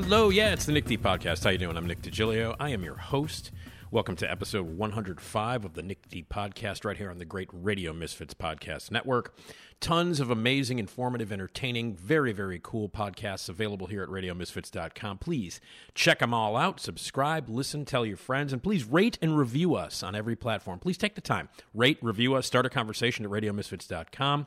Hello, yeah, it's the Nick D Podcast. How you doing? I'm Nick DiGilio. I am your host. Welcome to episode 105 of the Nick D Podcast right here on the great Radio Misfits Podcast Network. Tons of amazing, informative, entertaining, very, very cool podcasts available here at radiomisfits.com. Please check them all out. Subscribe, listen, tell your friends, and please rate and review us on every platform. Please take the time. Rate, review us, start a conversation at radiomisfits.com.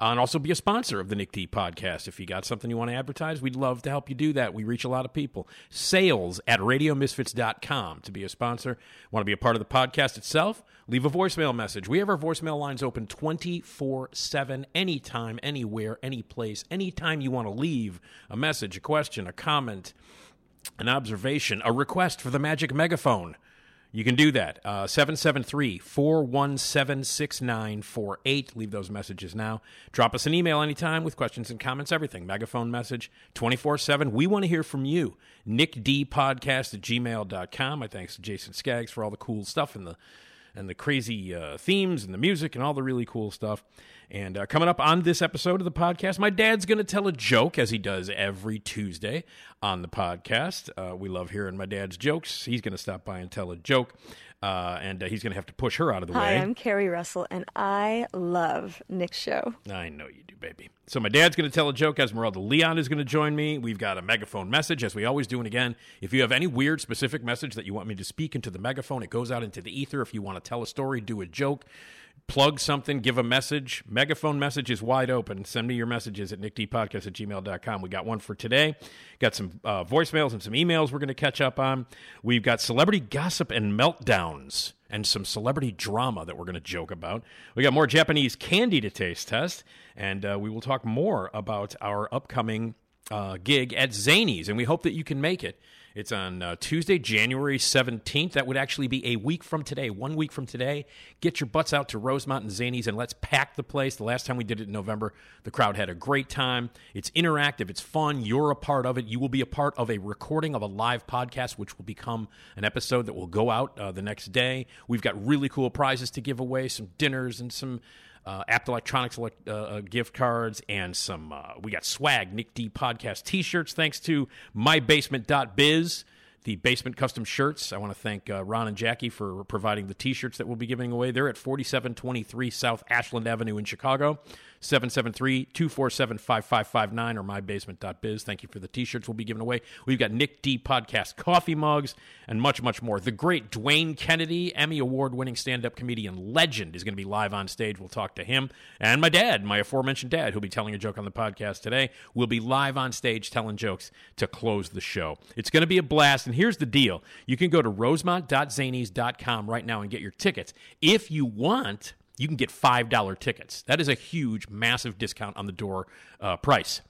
Uh, and also be a sponsor of the Nick D podcast. If you got something you want to advertise, we'd love to help you do that. We reach a lot of people. Sales at radiomisfits.com to be a sponsor. Want to be a part of the podcast itself? Leave a voicemail message. We have our voicemail lines open 24 7, anytime, anywhere, any place, anytime you want to leave a message, a question, a comment, an observation, a request for the magic megaphone. You can do that. Uh, 773 417 6948. Leave those messages now. Drop us an email anytime with questions and comments, everything. Megaphone message 24 7. We want to hear from you. NickDpodcast at gmail.com. My thanks to Jason Skaggs for all the cool stuff and the and the crazy uh, themes and the music and all the really cool stuff. And uh, coming up on this episode of the podcast, my dad's going to tell a joke as he does every Tuesday on the podcast. Uh, we love hearing my dad's jokes. He's going to stop by and tell a joke, uh, and uh, he's going to have to push her out of the Hi, way. I'm Carrie Russell, and I love Nick's show. I know you do, baby. So my dad's going to tell a joke. Esmeralda Leon is going to join me. We've got a megaphone message, as we always do. And again, if you have any weird, specific message that you want me to speak into the megaphone, it goes out into the ether. If you want to tell a story, do a joke, plug something, give a message. Megaphone message is wide open. Send me your messages at nickdpodcast at gmail.com. We got one for today. Got some uh, voicemails and some emails we're going to catch up on. We've got celebrity gossip and meltdowns and some celebrity drama that we're going to joke about. We got more Japanese candy to taste test, and uh, we will talk more about our upcoming uh, gig at Zanies, and we hope that you can make it. It's on uh, Tuesday, January 17th. That would actually be a week from today, one week from today. Get your butts out to Rosemont and Zanies and let's pack the place. The last time we did it in November, the crowd had a great time. It's interactive, it's fun. You're a part of it. You will be a part of a recording of a live podcast, which will become an episode that will go out uh, the next day. We've got really cool prizes to give away, some dinners and some uh, Abt Electronics uh, uh, gift cards and some. Uh, we got swag, Nick D podcast T-shirts. Thanks to mybasement.biz, the basement custom shirts. I want to thank uh, Ron and Jackie for providing the T-shirts that we'll be giving away. They're at 4723 South Ashland Avenue in Chicago. 773-247-5559 or mybasement.biz. Thank you for the T-shirts we'll be giving away. We've got Nick D podcast coffee mugs and much, much more. The great Dwayne Kennedy, Emmy Award-winning stand-up comedian legend, is going to be live on stage. We'll talk to him. And my dad, my aforementioned dad, who'll be telling a joke on the podcast today, We'll be live on stage telling jokes to close the show. It's going to be a blast. And here's the deal. You can go to rosemont.zanies.com right now and get your tickets. If you want you can get $5 tickets. That is a huge, massive discount on the door uh, price.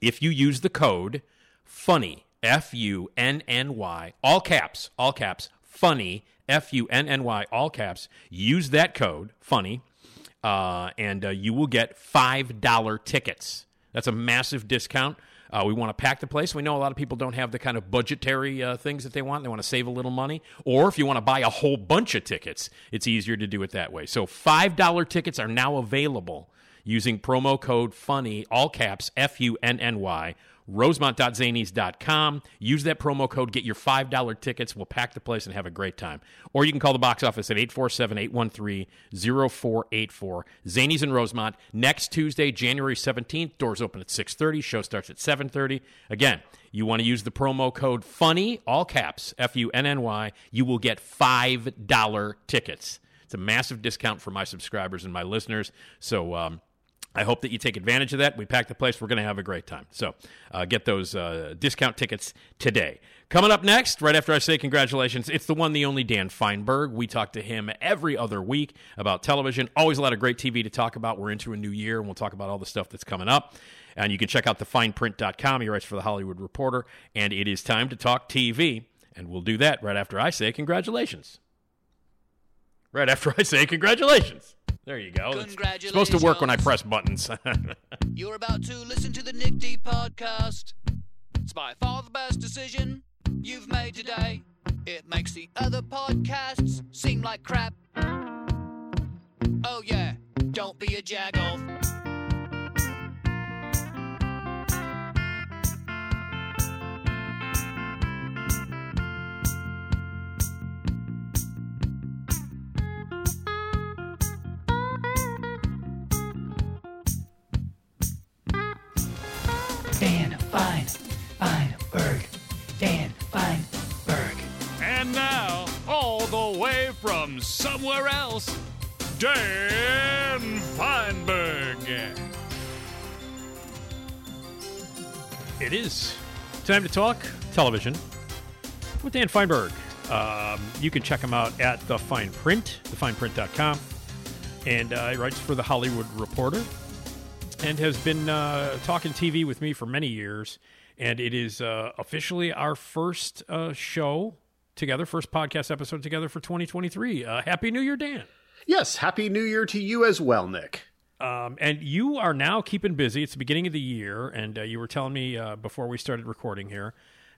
If you use the code FUNNY, F U N N Y, all caps, all caps, FUNNY, F U N N Y, all caps, use that code, FUNNY, uh, and uh, you will get $5 tickets. That's a massive discount. Uh, we want to pack the place. We know a lot of people don't have the kind of budgetary uh, things that they want. They want to save a little money. Or if you want to buy a whole bunch of tickets, it's easier to do it that way. So $5 tickets are now available using promo code FUNNY, all caps, F U N N Y, rosemont.zanies.com. Use that promo code, get your $5 tickets. We'll pack the place and have a great time. Or you can call the box office at 847 813 0484. Zanies in Rosemont, next Tuesday, January 17th. Doors open at 6.30. Show starts at 7.30. Again, you want to use the promo code FUNNY, all caps, F U N N Y. You will get $5 tickets. It's a massive discount for my subscribers and my listeners. So, um, I hope that you take advantage of that. We pack the place. We're going to have a great time. So uh, get those uh, discount tickets today. Coming up next, right after I say congratulations, it's the one, the only Dan Fienberg. We talk to him every other week about television. Always a lot of great TV to talk about. We're into a new year, and we'll talk about all the stuff that's coming up. And you can check out thefineprint.com. He writes for the Hollywood Reporter. And it is time to talk TV. And we'll do that right after I say congratulations. Right after I say congratulations. There you go. It's supposed to work when I press buttons. You're about to listen to the Nick D podcast. It's by far the best decision you've made today. It makes the other podcasts seem like crap. Oh, yeah, don't be a jagoff. Fine, Fienberg. Dan Fienberg. And now, all the way from somewhere else, Dan Fienberg. It is time to talk television with Dan Fienberg. Um, you can check him out at the Fien Print, thefineprint.com, and uh, he writes for the Hollywood Reporter, and has been uh, talking TV with me for many years. And it is uh, officially our first uh, show together, first podcast episode together for 2023. Uh, Happy New Year, Dan! Yes, happy new year to you as well, Nick. Um, and you are now keeping busy. It's the beginning of the year, and uh, you were telling me uh, before we started recording here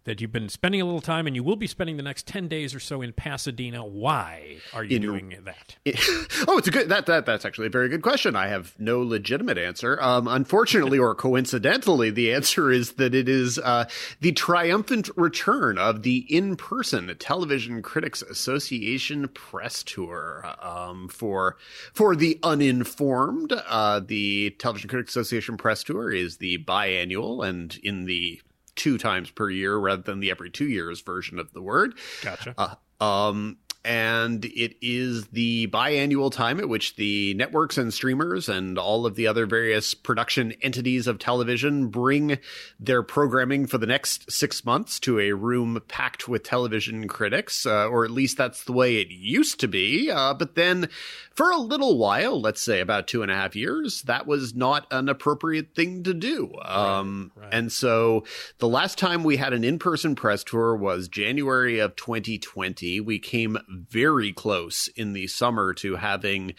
that you've been spending a little time, and you will be spending the next ten days or so in Pasadena. Why are you In- doing that? oh, it's a good that that that's actually a very good question. I have no legitimate answer. Um, unfortunately or coincidentally, the answer is that it is uh, the triumphant return of the in-person Television Critics Association press tour. Um, for for the uninformed, uh, the Television Critics Association press tour is the biannual and in the two times per year rather than the every two years version of the word. Gotcha. Uh, um, and it is the biannual time at which the networks and streamers and all of the other various production entities of television bring their programming for the next six months to a room packed with television critics, uh, or at least that's the way it used to be. Uh, but then for a little while, let's say about two and a half years, that was not an appropriate thing to do. Um, right. And so the last time we had an in person press tour was January of 2020. We came very close in the summer to having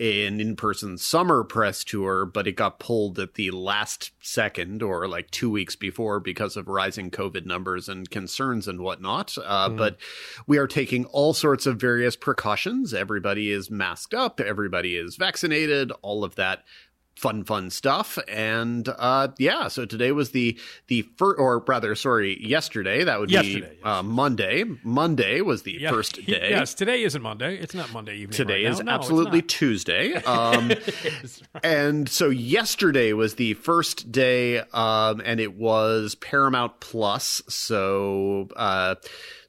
an in person summer press tour, but it got pulled at the last second or like two weeks before because of rising COVID numbers and concerns and whatnot. Uh, But we are taking all sorts of various precautions. Everybody is masked up, everybody is vaccinated, all of that fun fun stuff and uh yeah so today was the the first or rather sorry yesterday that would Yesterday, be uh monday monday was the Yeah. first day Yes, today isn't Monday. It's not Monday evening. Today right is. No, absolutely. Tuesday. Um, And so yesterday was the first day, um, and it was Paramount Plus. So, uh,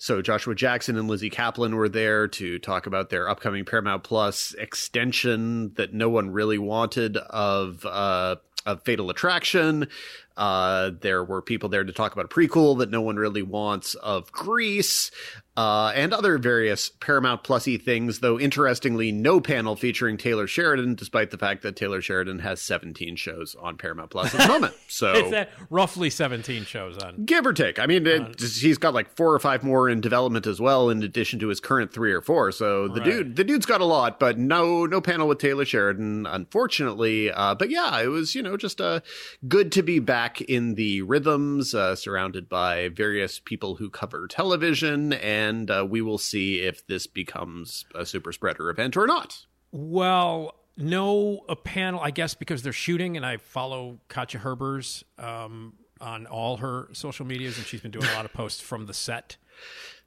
so Joshua Jackson and Lizzy Caplan were there to talk about their upcoming Paramount Plus extension that no one really wanted of, uh, of Fatal Attraction. Uh, there were people there to talk about a prequel that no one really wants of Grease, uh, and other various Paramount Plusy things. Though interestingly, no panel featuring Taylor Sheridan, despite the fact that Taylor Sheridan has 17 shows on Paramount Plus at the moment. So It's that roughly 17 shows on. give or take. I mean, it, he's got like four or five more in development as well, in addition to his current three or four. So the Right. dude, the dude's got a lot, but no, no panel with Taylor Sheridan, unfortunately. Uh, but yeah, it was you know just uh, good to be back in the rhythms, uh, surrounded by various people who cover television, and uh, we will see if this becomes a super spreader event or not. Well, no, a panel, I guess, because they're shooting, and I follow Katja Herbers um, on all her social medias, and she's been doing a lot of posts from the set.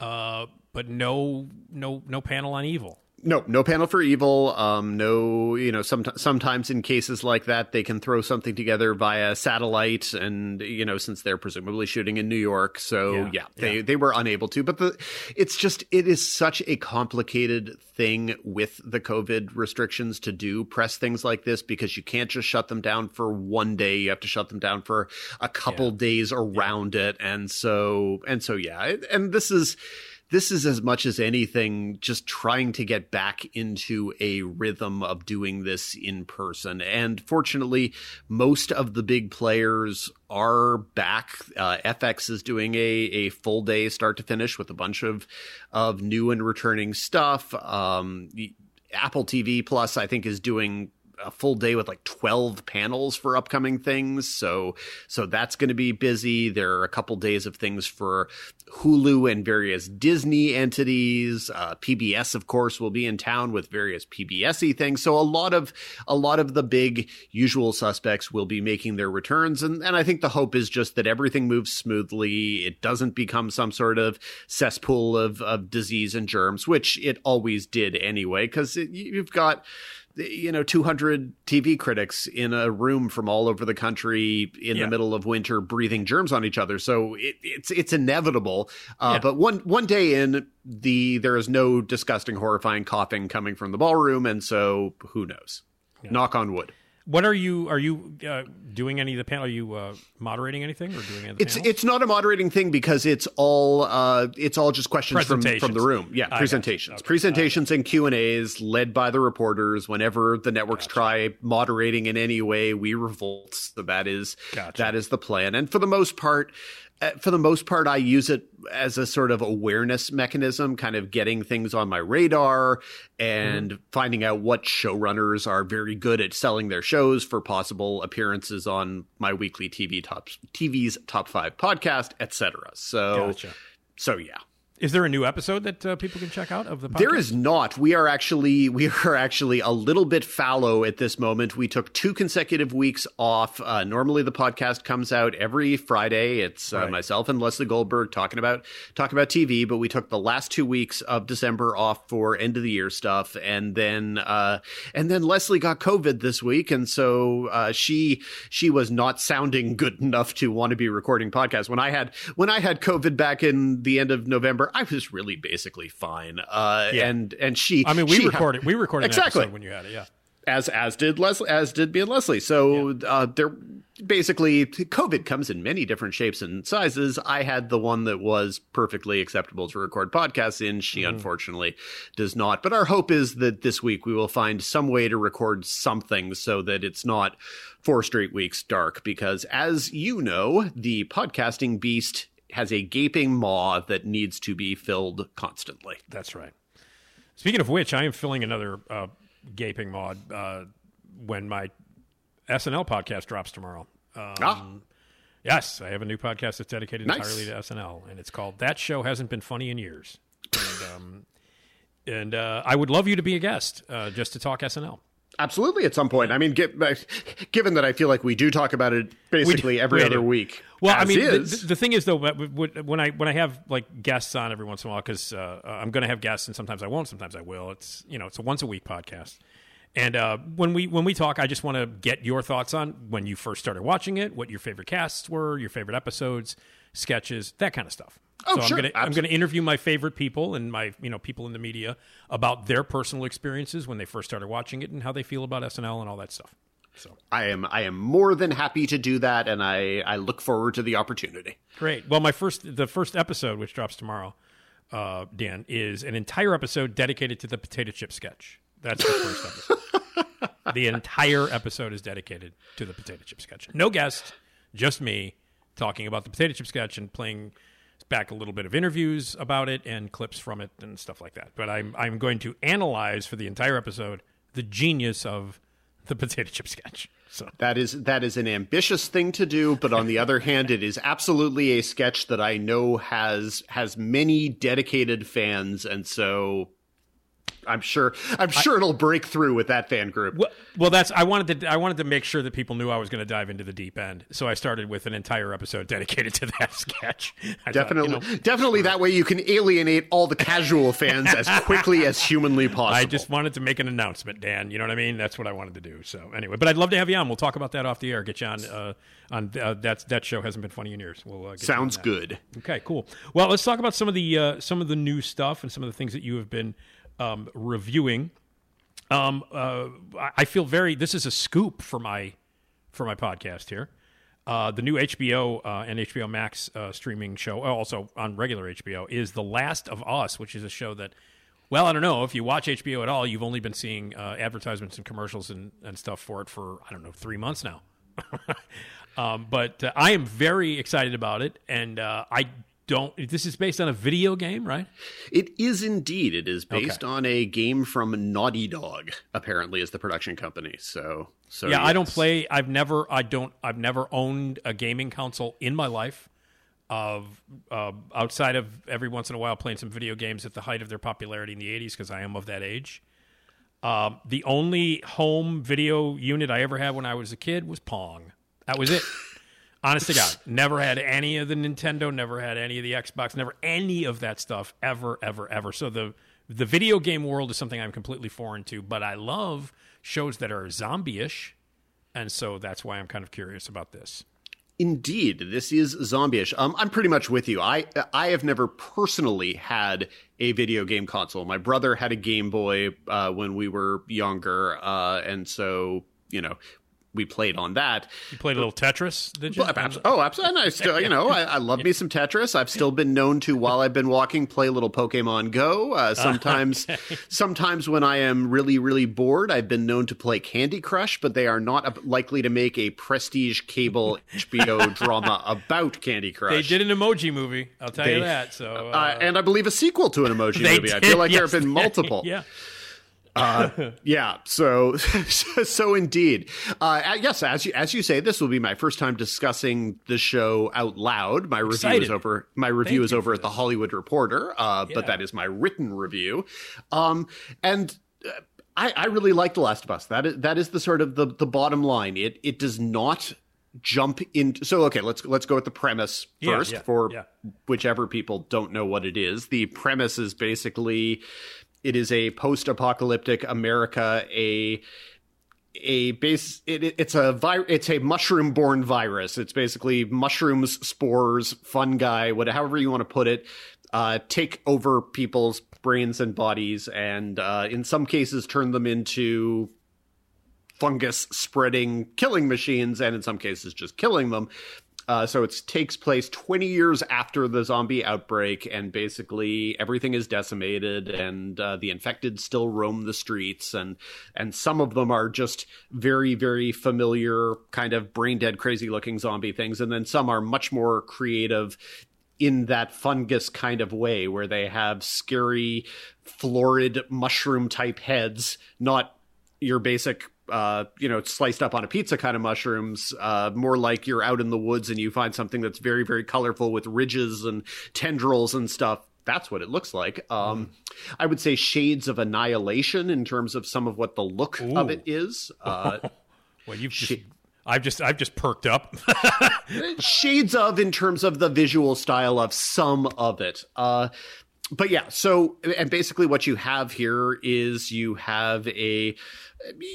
Uh, but no, no, no panel on evil. No, no panel for evil. Um, no, you know, some, sometimes in cases like that, they can throw something together via satellite, and you know, since they're presumably shooting in New York, so Yeah, yeah, they yeah. they were unable to. But the, it's just it is such a complicated thing with the COVID restrictions to do press things like this because you can't just shut them down for one day. You have to shut them down for a couple days around it, and so and so yeah, and this is this is as much as anything just trying to get back into a rhythm of doing this in person. And fortunately, most of the big players are back. Uh, FX is doing a, a full day start to finish with a bunch of, of new and returning stuff. Um, Apple TV Plus, I think, is doing a full day with like 12 panels for upcoming things. So, so that's going to be busy. There are a couple days of things for Hulu and various Disney entities. Uh, PBS, of course, will be in town with various PBS-y things. So a lot of, a lot of the big usual suspects will be making their returns. And, and I think the hope is just that everything moves smoothly. It doesn't become some sort of cesspool of, of disease and germs, which it always did anyway, because you've got, you know 200 TV critics in a room from all over the country in Yeah. the middle of winter breathing germs on each other. So it, it's it's inevitable. Uh, Yeah. but one one day in the there is no disgusting horrifying coughing coming from the ballroom. And so who knows? Knock on wood What are you? Are you uh, doing any of the panel? Are you uh, moderating anything or doing any of the it's panels? it's not a moderating thing because it's all uh, it's all just questions from, from the room. Yeah, I presentations, Okay. presentations, and Q and A's led by the reporters. Whenever the networks try moderating in any way, we revolt. So that is Gotcha. that is the plan. And for the most part, for the most part, I use it as a sort of awareness mechanism, kind of getting things on my radar and Mm-hmm. finding out what showrunners are very good at selling their shows for possible appearances on my weekly TV top TV's top five podcast, etc. So, Gotcha. so yeah. Is there a new episode that uh, people can check out of the podcast? There is not. We are actually we are actually a little bit fallow at this moment. We took two consecutive weeks off. Uh, normally, the podcast comes out every Friday. It's uh, Right. myself and Lesley Goldberg talking about talking about TV. But we took the last two weeks of December off for end of the year stuff, and then uh, and then Lesley got COVID this week, and so uh, she she was not sounding good enough to want to be recording podcasts. When I had when I had COVID back in the end of November, I was really basically fine. Uh, Yeah. and and she I mean, we recorded. We recorded Exactly. when you had it. Yeah. as as did Lesley as did me and Lesley. So uh, they're basically COVID comes in many different shapes and sizes. I had the one that was perfectly acceptable to record podcasts in. She unfortunately does not. But our hope is that this week we will find some way to record something so that it's not four straight weeks dark. Because as you know, the podcasting beast has a gaping maw that needs to be filled constantly. That's right. Speaking of which, I am filling another uh, gaping maw uh, when my SNL podcast drops tomorrow. Um, Ah. Yes, I have a new podcast that's dedicated Nice. entirely to SNL, and it's called "That Show Hasn't Been Funny in Years." And, um, and uh, I would love you to be a guest uh, just to talk SNL. Absolutely, at some point. I mean, gi- given that I feel like we do talk about it basically every we other do. week. Well, I mean, the, the thing is though, when I when I have like guests on every once in a while, because uh, I'm going to have guests, and sometimes I won't, sometimes I will. It's you know, it's a once a week podcast. And uh, when we when we talk, I just want to get your thoughts on when you first started watching it, what your favorite casts were, your favorite episodes, sketches, that kind of stuff. Oh, so sure. I'm gonna I'm gonna interview my favorite people and my you know people in the media about their personal experiences when they first started watching it and how they feel about SNL and all that stuff. So I am I am more than happy to do that, and I I look forward to the opportunity. Great. Well, my first, the first episode, which drops tomorrow, uh, Dan, is an entire episode dedicated to the potato chip sketch. That's the first episode. the entire episode is dedicated to the potato chip sketch. No guest, just me talking about the potato chip sketch and playing back a little bit of interviews about it and clips from it and stuff like that. But I'm I'm going to analyze for the entire episode the genius of the potato chip sketch. So That is that is an ambitious thing to do, but on the other hand, it is absolutely a sketch that I know has has many dedicated fans, and so I'm sure. I'm sure it'll break through with that fan group. Well, well, that's I wanted to I wanted to make sure that people knew I was going to dive into the deep end, so I started with an entire episode dedicated to that sketch. I thought, you Definitely, know, definitely. That way, you can alienate all the casual fans as quickly as humanly possible. I just wanted to make an announcement, Dan. You know what I mean? That's what I wanted to do. So anyway, but I'd love to have you on. We'll talk about that off the air. Get you on. Uh, on uh, that that show hasn't been funny in years. We'll uh, get sounds good. Okay, cool. Well, let's talk about some of the uh, some of the new stuff and some of the things that you have been um, reviewing. Um, uh, I- feel very. This is a scoop for my for my podcast here. Uh, the new HBO uh, and HBO Max uh, streaming show, oh, also on regular HBO, is The Last of Us, which is a show that, well, I don't know if you watch HBO at all, you've only been seeing uh, advertisements and commercials and, and stuff for it for I don't know three months now. um, but uh, I am very excited about it, and I don't. This is based on a video game, right? It is indeed. It is based on a game from Naughty Dog. Apparently, is the production company. So, so yeah, I don't play. I've never. I don't. I've never owned a gaming console in my life. Of uh, outside of every once in a while playing some video games at the height of their popularity in the '80s, because I am of that age. Um, the only home video unit I ever had when I was a kid was Pong. That was it. Honest to God, never had any of the Nintendo, never had any of the Xbox, never any of that stuff ever, ever, ever. So the the video game world is something I'm completely foreign to, but I love shows that are zombie-ish, and so that's why I'm kind of curious about this. Indeed, this is zombie-ish. Um, I'm pretty much with you. I I have never personally had a video game console. My brother had a Game Boy uh, when we were younger, uh, and so you know we played on that. You played a little Tetris, did you? Oh, absolutely. I still, you know, I, I love me some Tetris. I've still been known to, while I've been walking, play a little Pokemon Go. Uh, sometimes, sometimes when I am really, really bored, I've been known to play Candy Crush. But they are not uh, likely to make a prestige cable HBO drama about Candy Crush. They did an emoji movie. I'll tell you that. So, uh, uh, and I believe a sequel to an emoji they movie. I feel like there have been multiple. yeah. Yeah, so so indeed, uh, yes, as you as you say, this will be my first time discussing the show out loud. My review Excited. is over. My review Thank is over at the. Hollywood Reporter, uh, Yeah. but that is my written review. Um, and uh, I, I really like The Last of Us. That is that is the sort of the the bottom line. It it does not jump into. So okay, let's let's go with the premise Yeah, first yeah, for yeah. whichever people don't know what it is. The premise is basically it is a post-apocalyptic America, a a base it, it- it's a vi- it's a mushroom born virus. It's basically mushrooms spores fungi whatever however you want to put it uh, take over people's brains and bodies and uh, in some cases turn them into fungus spreading killing machines and in some cases just killing them uh, so it takes place 20 years after the zombie outbreak, and basically everything is decimated, and uh, the infected still roam the streets, and and some of them are just very, very familiar, kind of brain dead, crazy looking zombie things, and then some are much more creative in that fungus kind of way, where they have scary, florid mushroom type heads, not your basic uh, you know, sliced up on a pizza kind of mushrooms, uh, more like you're out in the woods and you find something that's very, very colorful with ridges and tendrils and stuff. That's what it looks like. Um, I would say shades of annihilation in terms of some of what the look of it is. Uh, Well, you've just, I've just, I've just perked up. shades of in terms of the visual style of some of it. Uh, but yeah, so and basically what you have here is you have a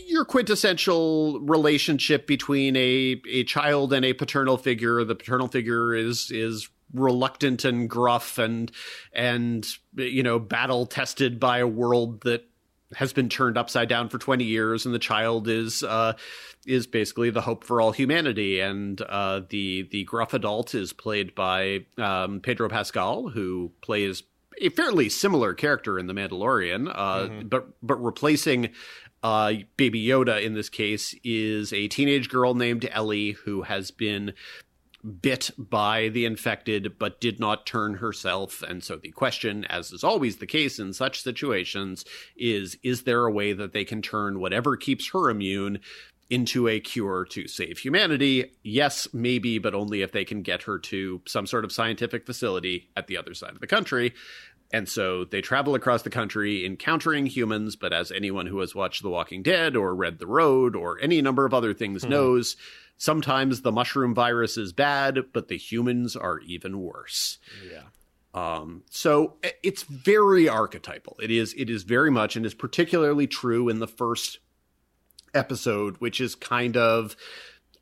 your quintessential relationship between a a child and a paternal figure. The paternal figure is is reluctant and gruff and and you know battle tested by a world that has been turned upside down for 20 years and the child is uh is basically the hope for all humanity and uh the the gruff adult is played by um Pedro Pascal who plays a fairly similar character in the Mandalorian uh but but replacing uh, Baby Yoda in this case is a teenage girl named Ellie who has been bit by the infected but did not turn herself. And so the question, as is always the case in such situations, is is there a way that they can turn whatever keeps her immune into a cure to save humanity? Yes, maybe, but only if they can get her to some sort of scientific facility at the other side of the country. And so they travel across the country encountering humans, but as anyone who has watched The Walking Dead or read The Road or any number of other things knows, sometimes the mushroom virus is bad, but the humans are even worse. Yeah. Um, so it's very archetypal. It is it is very much and is particularly true in the first episode, which is kind of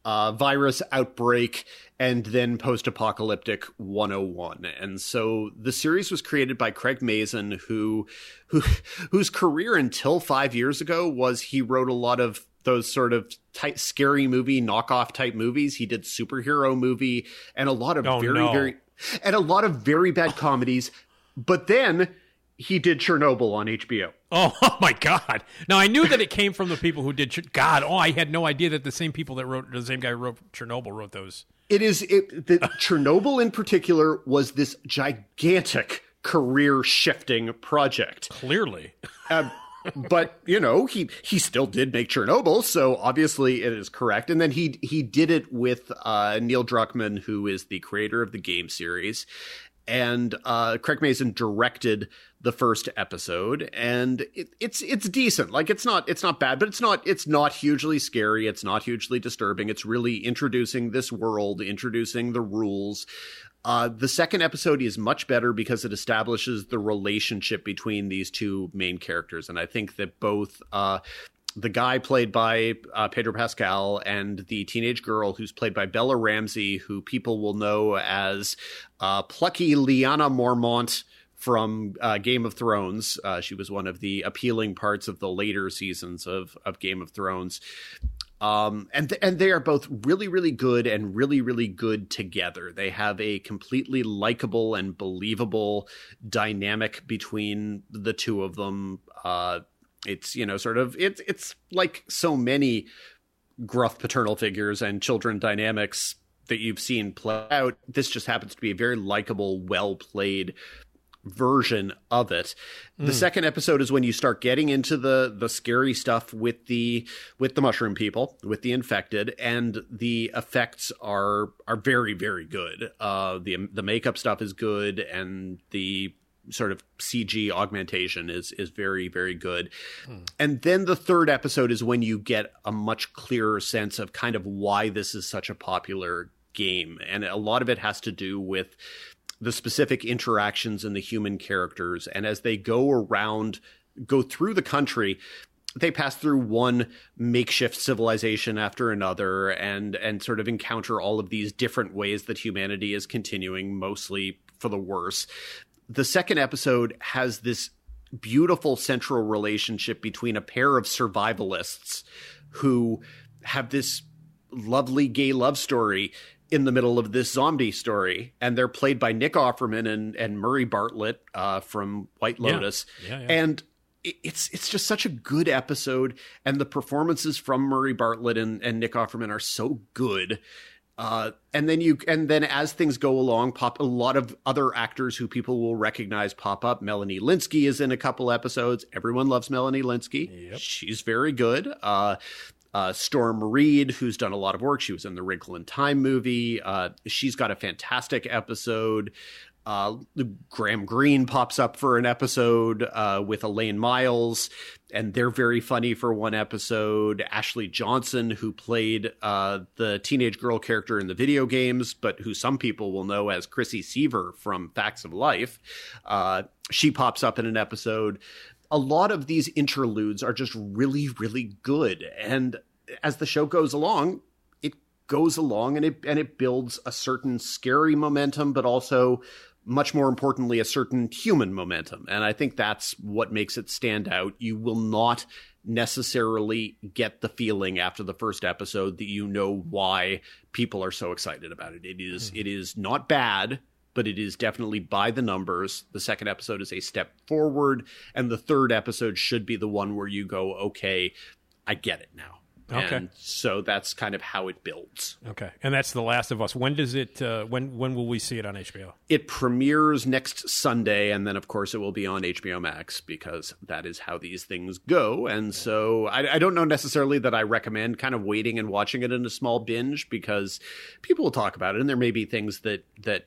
uh, virus outbreak and then post apocalyptic 101. And so the series was created by Craig Mazin, who, who whose career until five years ago was he wrote a lot of those sort of type, scary movie knockoff type movies. He did superhero movie and a lot of Oh, very no. very and a lot of very bad comedies. But then he did Chernobyl on HBO. Oh, oh my God! Now I knew that it came from the people who did. Ch- God, oh, I had no idea that the same people that wrote the same guy who wrote Chernobyl wrote those. It is it, the Chernobyl in particular was this gigantic career shifting project. Clearly, Um, but you know he he still did make Chernobyl, so obviously it is correct. And then he he did it with uh, Neil Druckmann, who is the creator of the game series, and uh, Craig Mazin directed the first episode, and it, it's it's decent. Like it's not it's not bad, but it's not it's not hugely scary. It's not hugely disturbing. It's really introducing this world, introducing the rules. Uh, the second episode is much better because it establishes the relationship between these two main characters, and I think that both uh, the guy played by uh, Pedro Pascal and the teenage girl who's played by Bella Ramsey, who people will know as uh, plucky Lyanna Mormont from uh, Game of Thrones. Uh, she was one of the appealing parts of the later seasons of of Game of Thrones. Um, and th- and they are both really really good and really really good together. They have a completely likable and believable dynamic between the two of them. Uh, it's you know sort of it's it's like so many gruff paternal figures and children dynamics that you've seen play out. This just happens to be a very likable, well played version of it. The second episode is when you start getting into the the scary stuff with the with the mushroom people, with the infected, and the effects are are very very good. Uh, the the makeup stuff is good, and the sort of CG augmentation is is very very good. And then the third episode is when you get a much clearer sense of kind of why this is such a popular game, and a lot of it has to do with the specific interactions and the human characters. And as they go around, go through the country, they pass through one makeshift civilization after another and and sort of encounter all of these different ways that humanity is continuing mostly for the worse. The second episode has this beautiful central relationship between a pair of survivalists who have this lovely gay love story in the middle of this zombie story, and they're played by Nick Offerman and and Murray Bartlett uh, from White Lotus, Yeah, yeah. and it's it's just such a good episode, and the performances from Murray Bartlett and, and Nick Offerman are so good. Uh, and then you and then as things go along, pop a lot of other actors who people will recognize pop up. Melanie Lynskey is in a couple episodes. Everyone loves Melanie Lynskey. She's very good. Uh, uh, Storm Reid, who's done a lot of work. She was in the Wrinkle in Time movie. Uh, she's got a fantastic episode. Uh, Graham Greene pops up for an episode uh, with Elaine Miles, and they're very funny for one episode. Ashley Johnson, who played uh, the teenage girl character in the video games, but who some people will know as Chrissy Seaver from Facts of Life, uh, she pops up in an episode a lot of these interludes are just really, really good. And as the show goes along, it goes along and it and it builds a certain scary momentum, but also much more importantly, a certain human momentum. And I think that's what makes it stand out. You will not necessarily get the feeling after the first episode that you know why people are so excited about it. It is- hmm. it is not bad but it is definitely by the numbers. The second episode is a step forward, and the third episode should be the one where you go, okay, I get it now. Okay. And so that's kind of how it builds. okay, and that's The Last of Us. When does it? Uh, when when will we see it on HBO? It premieres next Sunday, and then, of course, it will be on HBO Max because that is how these things go. And so I, I don't know necessarily that I recommend kind of waiting and watching it in a small binge because people will talk about it, and there may be things that that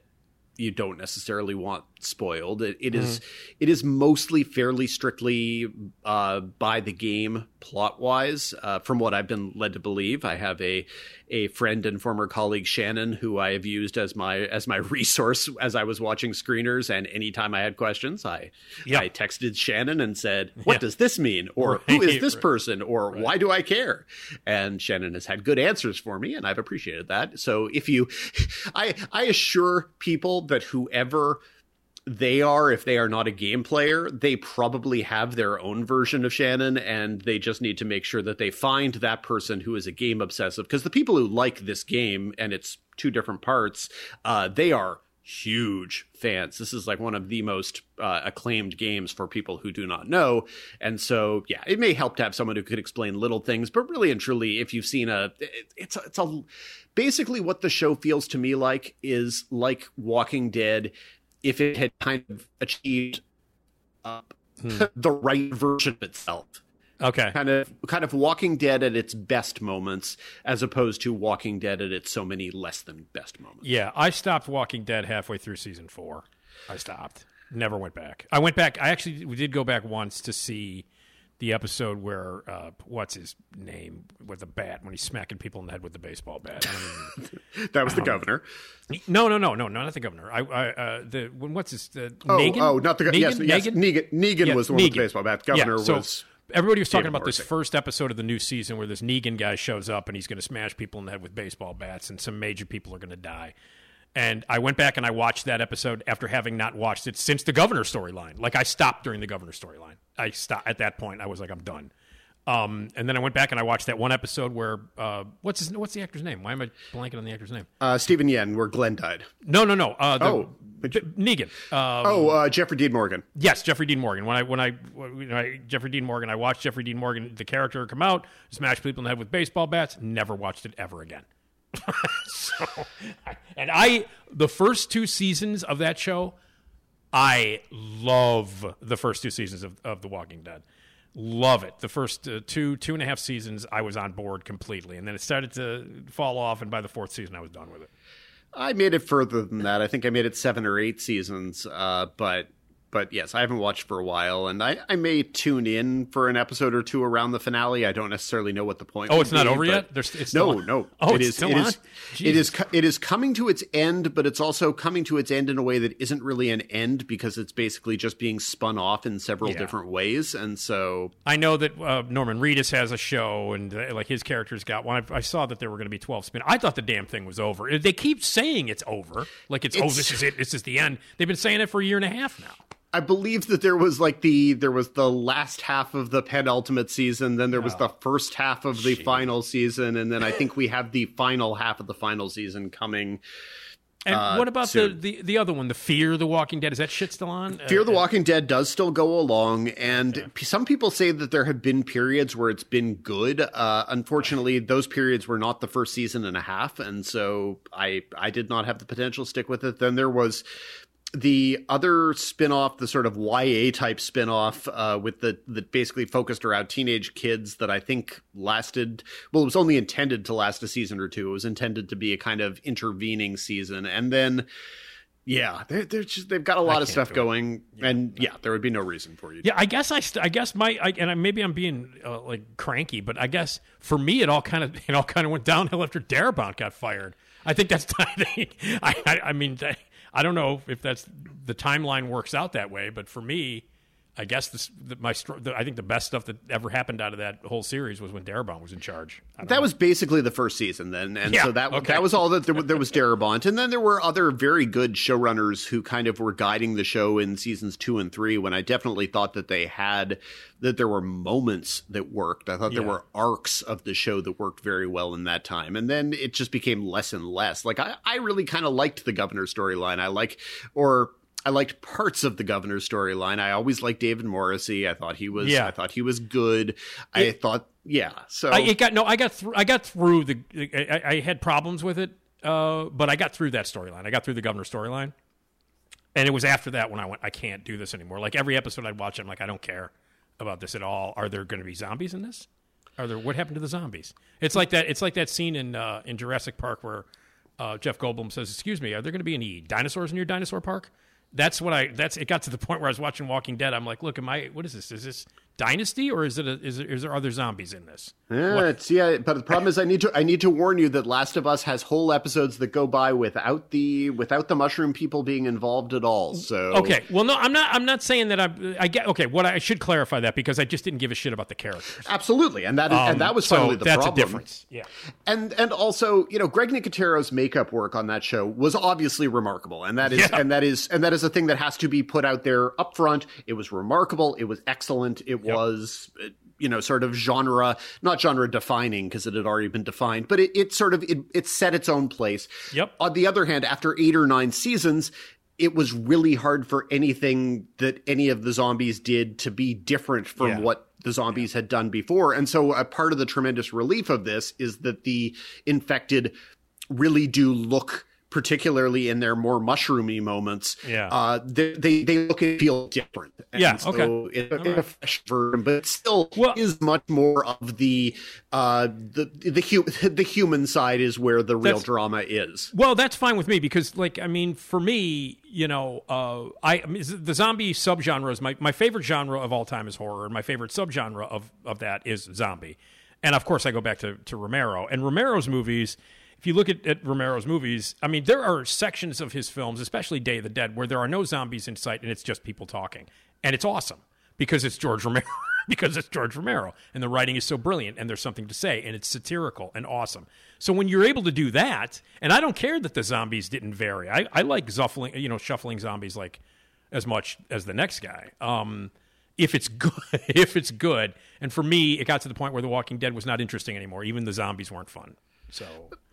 you don't necessarily want spoiled. It, it is it is mostly fairly strictly uh, by the game plot wise, uh, from what I've been led to believe. I have a a friend and former colleague Shannon who I have used as my as my resource as I was watching screeners, and anytime I had questions, I Yeah. I texted Shannon and said, "What Yeah. does this mean?" or "Who is this right. person?" or "Why do I care?" And Shannon has had good answers for me, and I've appreciated that. So if you, I I assure people that whoever they are, if they are not a game player, they probably have their own version of Shannon, and they just need to make sure that they find that person who is a game obsessive. Because the people who like this game and its two different parts, uh, they are huge fans. This is like one of the most uh, acclaimed games for people who do not know. And so, yeah, it may help to have someone who could explain little things, but really and truly, if you've seen a, it, it's a, it's a, basically what the show feels to me like is like Walking Dead if it had kind of achieved uh, the right version of itself. Okay. Kind of, kind of Walking Dead at its best moments, as opposed to Walking Dead at its so many less than best moments. Yeah, I stopped Walking Dead halfway through season four. I stopped. Never went back. I went back. I actually we did go back once to see the episode where uh, what's his name with the bat when he's smacking people in the head with the baseball bat. I don't even- That was the governor. no, no, no, no, no, not the governor. I, I uh, the when, what's his uh, Oh, Negan? oh, not the governor. Yes, Negan? yes. Negan? Negan. Negan Yeah, was the one with the baseball bat. Governor Yeah, so was. Everybody was talking David about this first episode of the new season where this Negan guy shows up and he's going to smash people in the head with baseball bats, and some major people are going to die. And I went back and I watched that episode after having not watched it since the governor storyline. Like I stopped during the governor storyline. I stopped at that point. I was like, I'm done. Um, and then I went back and I watched that one episode where uh, what's his what's the actor's name? Why am I blanking on the actor's name? Uh, Steven Yeun, where Glenn died. No, no, no. Uh, the, Oh. B- Negan. Um, Oh, uh, Jeffrey Dean Morgan. Yes, Jeffrey Dean Morgan. When I when I, when I Jeffrey Dean Morgan, I watched Jeffrey Dean Morgan, the character, come out, smash people in the head with baseball bats. Never watched it ever again. so, and I the first two seasons of that show, I love the first two seasons of, of The Walking Dead. Love it. The first uh, two two and a half seasons, I was on board completely, and then it started to fall off. And by the fourth season, I was done with it. I made it further than that. I think I made it seven or eight seasons. Uh, but but yes, I haven't watched for a while, and I, I may tune in for an episode or two around the finale. I don't necessarily know what the point. Is. Oh, it's not be, over yet? There's- it's no, on? no. Oh, it it's is- still it on? is- It is. It is coming to its end, but it's also coming to its end in a way that isn't really an end because it's basically just being spun off in several Yeah. different ways, and so I know that uh, Norman Reedus has a show, and uh, like his character's got one. I, I saw that there were going to be twelve spin. I thought the damn thing was over. They keep saying it's over, like it's, oh, this is it. This is the end. They've been saying it for a year and a half now. I believe that there was like the there was the last half of the penultimate season, then there was the first half of the final season, and then I think we have the final half of the final season coming. And Uh, what about the, soon. the the other one, the Fear the Walking Dead? Is that shit still on? Uh, Fear the Walking Dead does still go along, and p- some people say that there have been periods where it's been good. Uh, unfortunately, those periods were not the first season and a half, and so I I did not have the potential to stick with it. Then there was the other spin-off the sort of YA type spin-off uh, with the that basically focused around teenage kids that I think lasted well it was only intended to last a season or two it was intended to be a kind of intervening season and then yeah they're, they're just they've got a lot of stuff do it. going and yeah there would be no reason for you to Yeah, I guess I, st- I guess my, I, and I, maybe I'm being uh, like cranky, but I guess for me it all kind of, it all kind of went downhill after Darabont got fired. I think that's, I, I, I mean, I don't know if that's the timeline works out that way, but for me, I guess this, the, my, the, I think the best stuff that ever happened out of that whole series was when Darabont was in charge. That know. was basically the first season then, and Yeah, so that okay. that was all that there, there was Darabont, and then there were other very good showrunners who kind of were guiding the show in seasons two and three. When I definitely thought that they had that there were moments that worked. I thought there were arcs of the show that worked very well in that time, and then it just became less and less. Like I, I really kind of liked the governor storyline. I like or. I liked parts of the governor's storyline. I always liked David Morrissey. I thought he was. Yeah. I thought he was good. I thought, yeah. So I, it got no. I got through. I got through the. I, I had problems with it, uh, but I got through that storyline. I got through the governor storyline, and it was after that when I went. I can't do this anymore. Like every episode I'd watch, I'm like, I don't care about this at all. Are there going to be zombies in this? Are there? What happened to the zombies? It's like that. It's like that scene in uh, in Jurassic Park where uh, Jeff Goldblum says, "Excuse me, are there going to be any dinosaurs in your dinosaur park?" That's what I. That's it. Got to the point where I was watching Walking Dead. I'm like, "Look, am I? What is this? Is this Dynasty or is it? A, is, it is there other zombies in this?" Yeah, it's, yeah, but the problem is, I need to I need to warn you that Last of Us has whole episodes that go by without the without the mushroom people being involved at all. So Okay, well, no, I'm not. I'm not saying that I'm. I get. Okay, what I, I should clarify that because I just didn't give a shit about the characters. absolutely, and that is, Um, and that was so finally the that's problem. a difference. Yeah. And and also, you know, Greg Nicotero's makeup work on that show was obviously remarkable, and that is Yeah. and that is and that is a thing that has to be put out there up front. It was remarkable. It was excellent. It was. uh, You know, sort of genre, not genre defining because it had already been defined, but it, it sort of it, it set its own place. Yep. On the other hand, after eight or nine seasons, it was really hard for anything that any of the zombies did to be different from Yeah. what the zombies had done before. And so a part of the tremendous relief of this is that the infected really do look particularly in their more mushroomy moments Yeah. uh they they, they look and feel different And Yeah, so okay. it, it's a fresh version but still Well- is much more of the uh the the, hu- the human side is where the real drama is Well, that's fine with me because, like, I mean, for me, you know, uh, I I mean, the zombie subgenre is my my favorite genre of all time is horror, and my favorite subgenre of of that is zombie. And of course, I go back to to Romero and Romero's movies. If you look at, at Romero's movies, I mean, there are sections of his films, especially Day of the Dead, where there are no zombies in sight and it's just people talking, and it's awesome because it's George Romero. because it's George Romero and the writing is so brilliant and there's something to say and it's satirical and awesome. So when you're able to do that, and I don't care that the zombies didn't vary. I, I like zuffling, you know, shuffling zombies like as much as the next guy. Um, if it's good, if it's good, and for me, it got to the point where The Walking Dead was not interesting anymore. Even the zombies weren't fun. So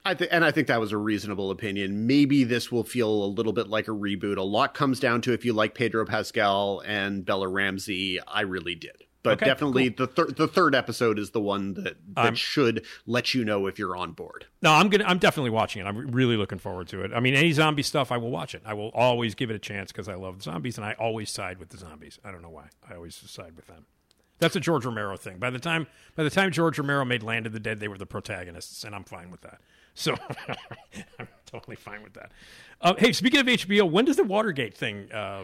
I th- and I think that was a reasonable opinion. Maybe this will feel a little bit like a reboot. A lot comes down to if you like Pedro Pascal and Bella Ramsey. I really did, but Okay, definitely the third the third episode is the one that that I'm- should let you know if you're on board. No, I'm gonna. I'm definitely watching it. I'm really looking forward to it. I mean, any zombie stuff, I will watch it. I will always give it a chance because I love zombies, and I always side with the zombies. I don't know why. I always side with them. That's a George Romero thing. By the time by the time George Romero made Land of the Dead, they were the protagonists, and I'm fine with that. So I'm totally fine with that. Uh, hey, speaking of HBO, when does the Watergate thing uh,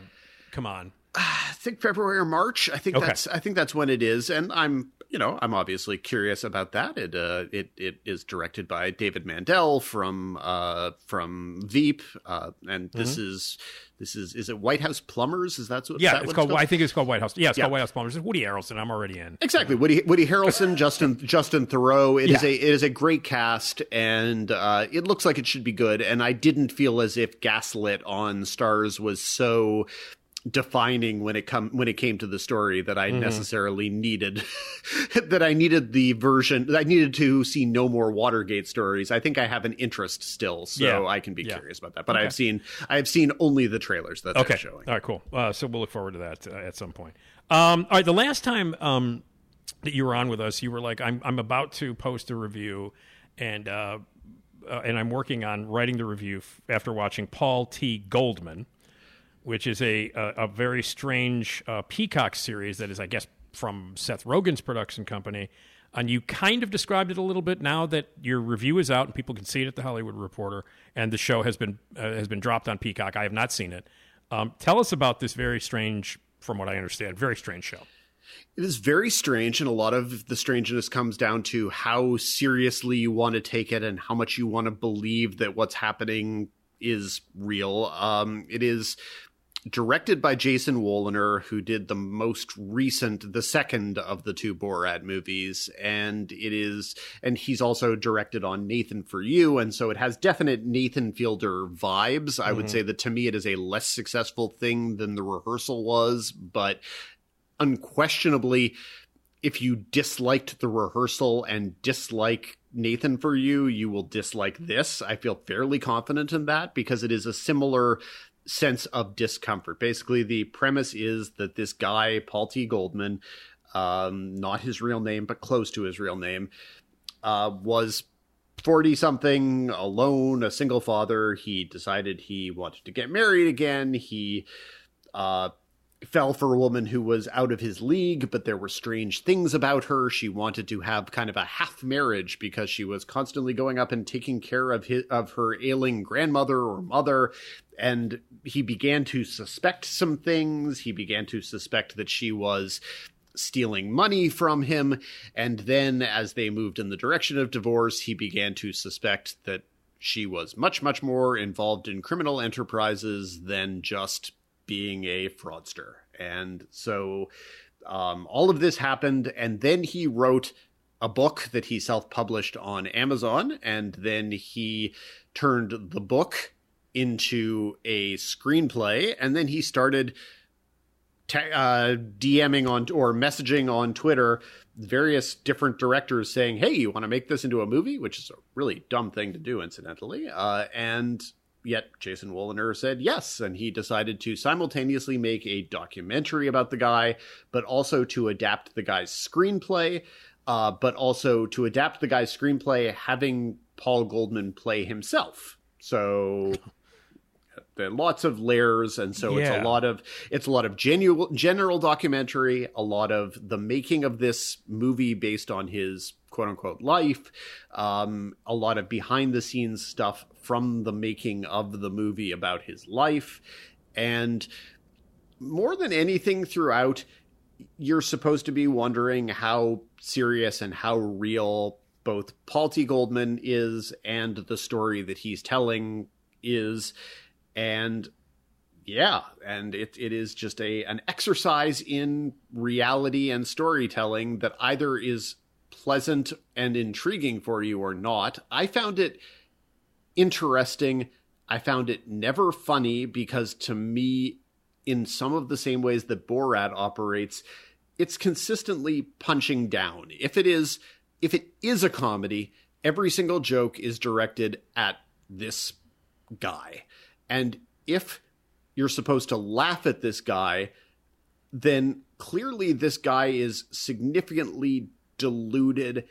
come on? I think February or March. I think Okay. that's I think that's when it is, and I'm you know I'm obviously curious about that. It uh, it it is directed by David Mandel from uh, from Veep, uh, and this is this is is it White House Plumbers? Is that what? Yeah, that it's what called. I think it's called White House. Yeah, it's Yeah. called White House Plumbers. It's Woody Harrelson. I'm already in. Exactly, Woody Woody Harrelson, Justin Justin Theroux. It is Yeah. a it is a great cast, and uh, it looks like it should be good. And I didn't feel as if Gaslit on Starz was so defining when it come when it came to the story that Mm-hmm. I necessarily needed that I needed the version that I needed to see no more Watergate stories. I think I have an interest still, so Yeah. I can be Yeah. curious about that. But I've seen I have seen only the trailers that Okay. they're showing. All right, cool. Uh, so we'll look forward to that uh, at some point. Um, all right, the last time um, that you were on with us, you were like, "I'm I'm about to post a review, and uh, uh, and I'm working on writing the review f- after watching Paul T. Goldman, which is a a, a very strange uh, Peacock series that is, I guess, from Seth Rogen's production company." And you kind of described it a little bit now that your review is out and people can see it at the Hollywood Reporter, and the show has been uh, has been dropped on Peacock. I have not seen it. Um, tell us about this very strange, from what I understand, very strange show. It is very strange, and a lot of the strangeness comes down to how seriously you want to take it and how much you want to believe that what's happening is real. Um, it is directed by Jason Woliner, who did the most recent, the second of the two Borat movies, and it is, and he's also directed on Nathan for You, and so it has definite Nathan Fielder vibes. I would mm-hmm. say that to me, it is a less successful thing than the rehearsal was, but unquestionably, if you disliked the rehearsal and dislike Nathan for you, you will dislike this. I feel fairly confident in that because it is a similar sense of discomfort. Basically, the premise is that this guy, Paul T. Goldman, um, not his real name, but close to his real name, uh, was 40 something, alone, a single father. He decided he wanted to get married again. He uh, fell for a woman who was out of his league, but there were strange things about her. She wanted to have kind of a half marriage because she was constantly going up and taking care of his, of her ailing grandmother or mother. And he began to suspect some things. He began to suspect that she was stealing money from him. And then, as they moved in the direction of divorce, he began to suspect that she was much, much more involved in criminal enterprises than just being a fraudster. And so um, all of this happened. And then he wrote a book that he self published on Amazon. And then he turned the book into a screenplay. And then he started te- uh, DMing on or messaging on Twitter various different directors saying, "Hey, you want to make this into a movie?" Which is a really dumb thing to do, incidentally. Uh, and yet, Jason Woliner said yes, and he decided to simultaneously make a documentary about the guy, but also to adapt the guy's screenplay. Uh, but also to adapt the guy's screenplay, having Paul Goldman play himself. So there are lots of layers and so it's a lot of it's a lot of genuine general documentary a lot of the making of this movie based on his quote unquote life um, a lot of behind the scenes stuff from the making of the movie about his life and more than anything throughout you're supposed to be wondering how serious and how real both Paul T. Goldman is and the story that he's telling is. And yeah, and it, it is just a an exercise in reality and storytelling that either is pleasant and intriguing for you or not. I found it interesting. I found it never funny because to me, in some of the same ways that Borat operates, it's consistently punching down. If it is if it is a comedy, every single joke is directed at this guy. And if you're supposed to laugh at this guy, then clearly this guy is significantly deluded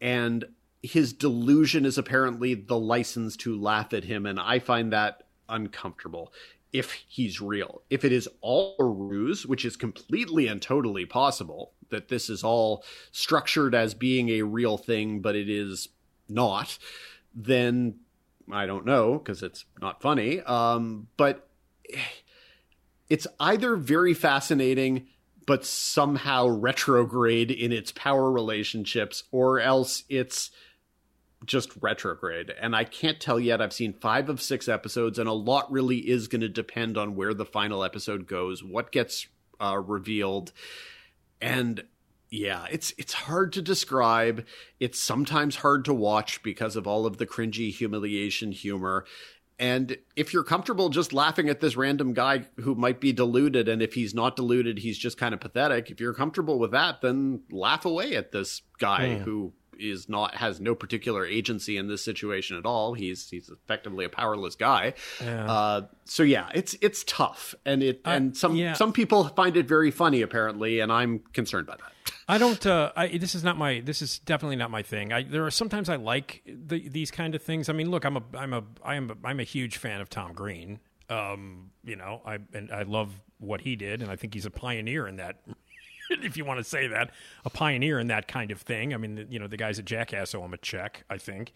and his delusion is apparently the license to laugh at him and I find that uncomfortable if he's real. If it is all a ruse, which is completely and totally possible, that this is all structured as being a real thing, but it is not, then I don't know because it's not funny. Um, but it's either very fascinating, but somehow retrograde in its power relationships, or else it's just retrograde. And I can't tell yet. I've seen five of six episodes, and a lot really is going to depend on where the final episode goes, what gets uh, revealed, and yeah, it's it's hard to describe. It's sometimes hard to watch because of all of the cringy humiliation humor. And if you're comfortable just laughing at this random guy who might be deluded, and if he's not deluded, he's just kind of pathetic. If you're comfortable with that, then laugh away at this guy who is not has no particular agency in this situation at all. He's he's effectively a powerless guy. Uh, so yeah, it's it's tough, and it and some yeah. some people find it very funny apparently, and I'm concerned by that. I don't. Uh, I, this is not my. This is definitely not my thing. I, there are sometimes I like the, these kind of things. I mean, look, I'm a, I'm a, I am, a, I'm a huge fan of Tom Green. Um, you know, I and I love what he did, and I think he's a pioneer in that. if you want to say that, a pioneer in that kind of thing. I mean, you know, the guys at Jackass owe him a check. I think.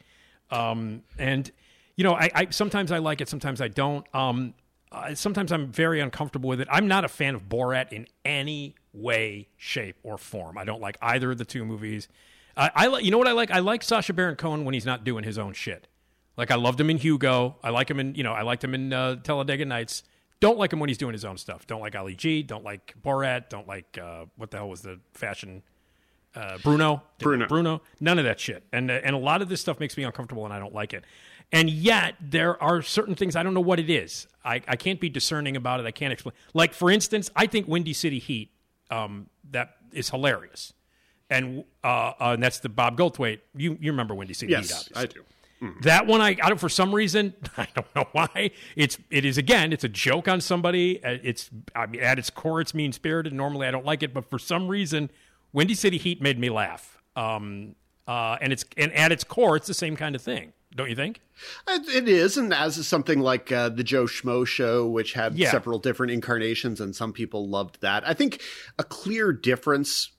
Um, and you know, I, I sometimes I like it, sometimes I don't. Um, uh, sometimes I'm very uncomfortable with it. I'm not a fan of Borat in any way, shape, or form. I don't like either of the two movies. I, I like, you know what I like? I like Sacha Baron Cohen when he's not doing his own shit. Like I loved him in Hugo. I like him in, you know, I liked him in uh, Talladega Nights. Don't like him when he's doing his own stuff. Don't like Ali G. Don't like Borat. Don't like uh, what the hell was the fashion uh, Bruno, Bruno. Bruno, none of that shit. And uh, and a lot of this stuff makes me uncomfortable, and I don't like it. And yet, there are certain things I don't know what it is. I, I can't be discerning about it. I can't explain. Like for instance, I think Windy City Heat um, that is hilarious, and uh, uh, and that's the Bob Goldthwait. You you remember Windy City Heat? Yes, Obviously. I do. That one, I, I don't for some reason I don't know why. It's it is again, it's a joke on somebody. Uh, It's I mean, at its core, it's mean spirited. Normally, I don't like it, but for some reason, Windy City Heat made me laugh. Um, uh, and it's and at its core, it's the same kind of thing. Don't you think? It is, and as is something like uh, the Joe Schmo show, which had Yeah. several different incarnations, and some people loved that. I think a clear difference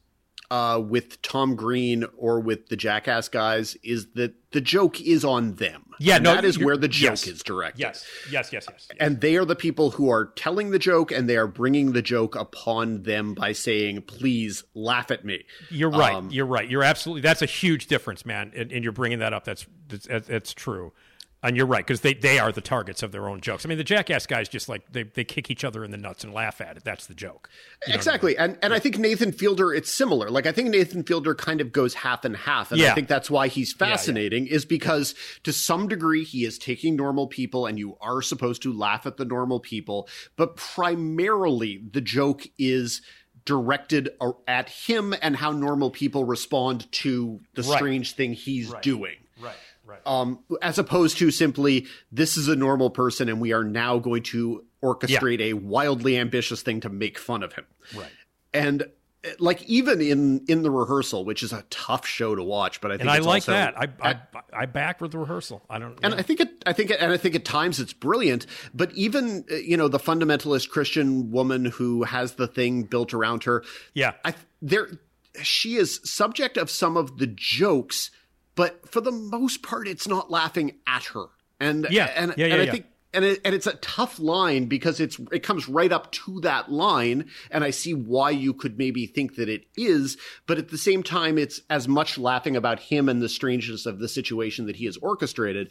uh, with Tom Green or with the Jackass guys is that the joke is on them. Yeah, And no, that is where the joke yes. is directed. Yes, yes, yes, yes. And they are the people who are telling the joke, and they are bringing the joke upon them by saying, "Please laugh at me." You're right. Um, you're right. You're absolutely. That's a huge difference, man. And, and you're bringing that up. That's that's, that's true. And you're right because they, they are the targets of their own jokes. I mean, the jackass guys just like they, they kick each other in the nuts and laugh at it. That's the joke. You I exactly and and i think nathan fielder it's similar like i think nathan fielder kind of goes half and half and i think that's why he's yeah. fascinating is because to some degree he is taking normal people and you are supposed to laugh at the normal people but primarily the joke is directed at him and how normal people respond to the Right. strange thing he's doing Right. Right. um, as opposed to simply this is a normal person and we are now going to orchestrate a wildly ambitious thing to make fun of him Right. and uh, like even in in the rehearsal which is a tough show to watch but i think and I like also- that. I, I I back with the rehearsal. I don't. and yeah. I think it, I think, it, and I think at times it's brilliant. But even uh, you know the fundamentalist Christian woman who has the thing built around her, Yeah. I there she is subject of some of the jokes, but for the most part, it's not laughing at her. And Yeah. and Yeah, yeah, and I yeah. think. And, it, and it's a tough line because it's it comes right up to that line, and I see why you could maybe think that it is, but at the same time, it's as much laughing about him and the strangeness of the situation that he has orchestrated.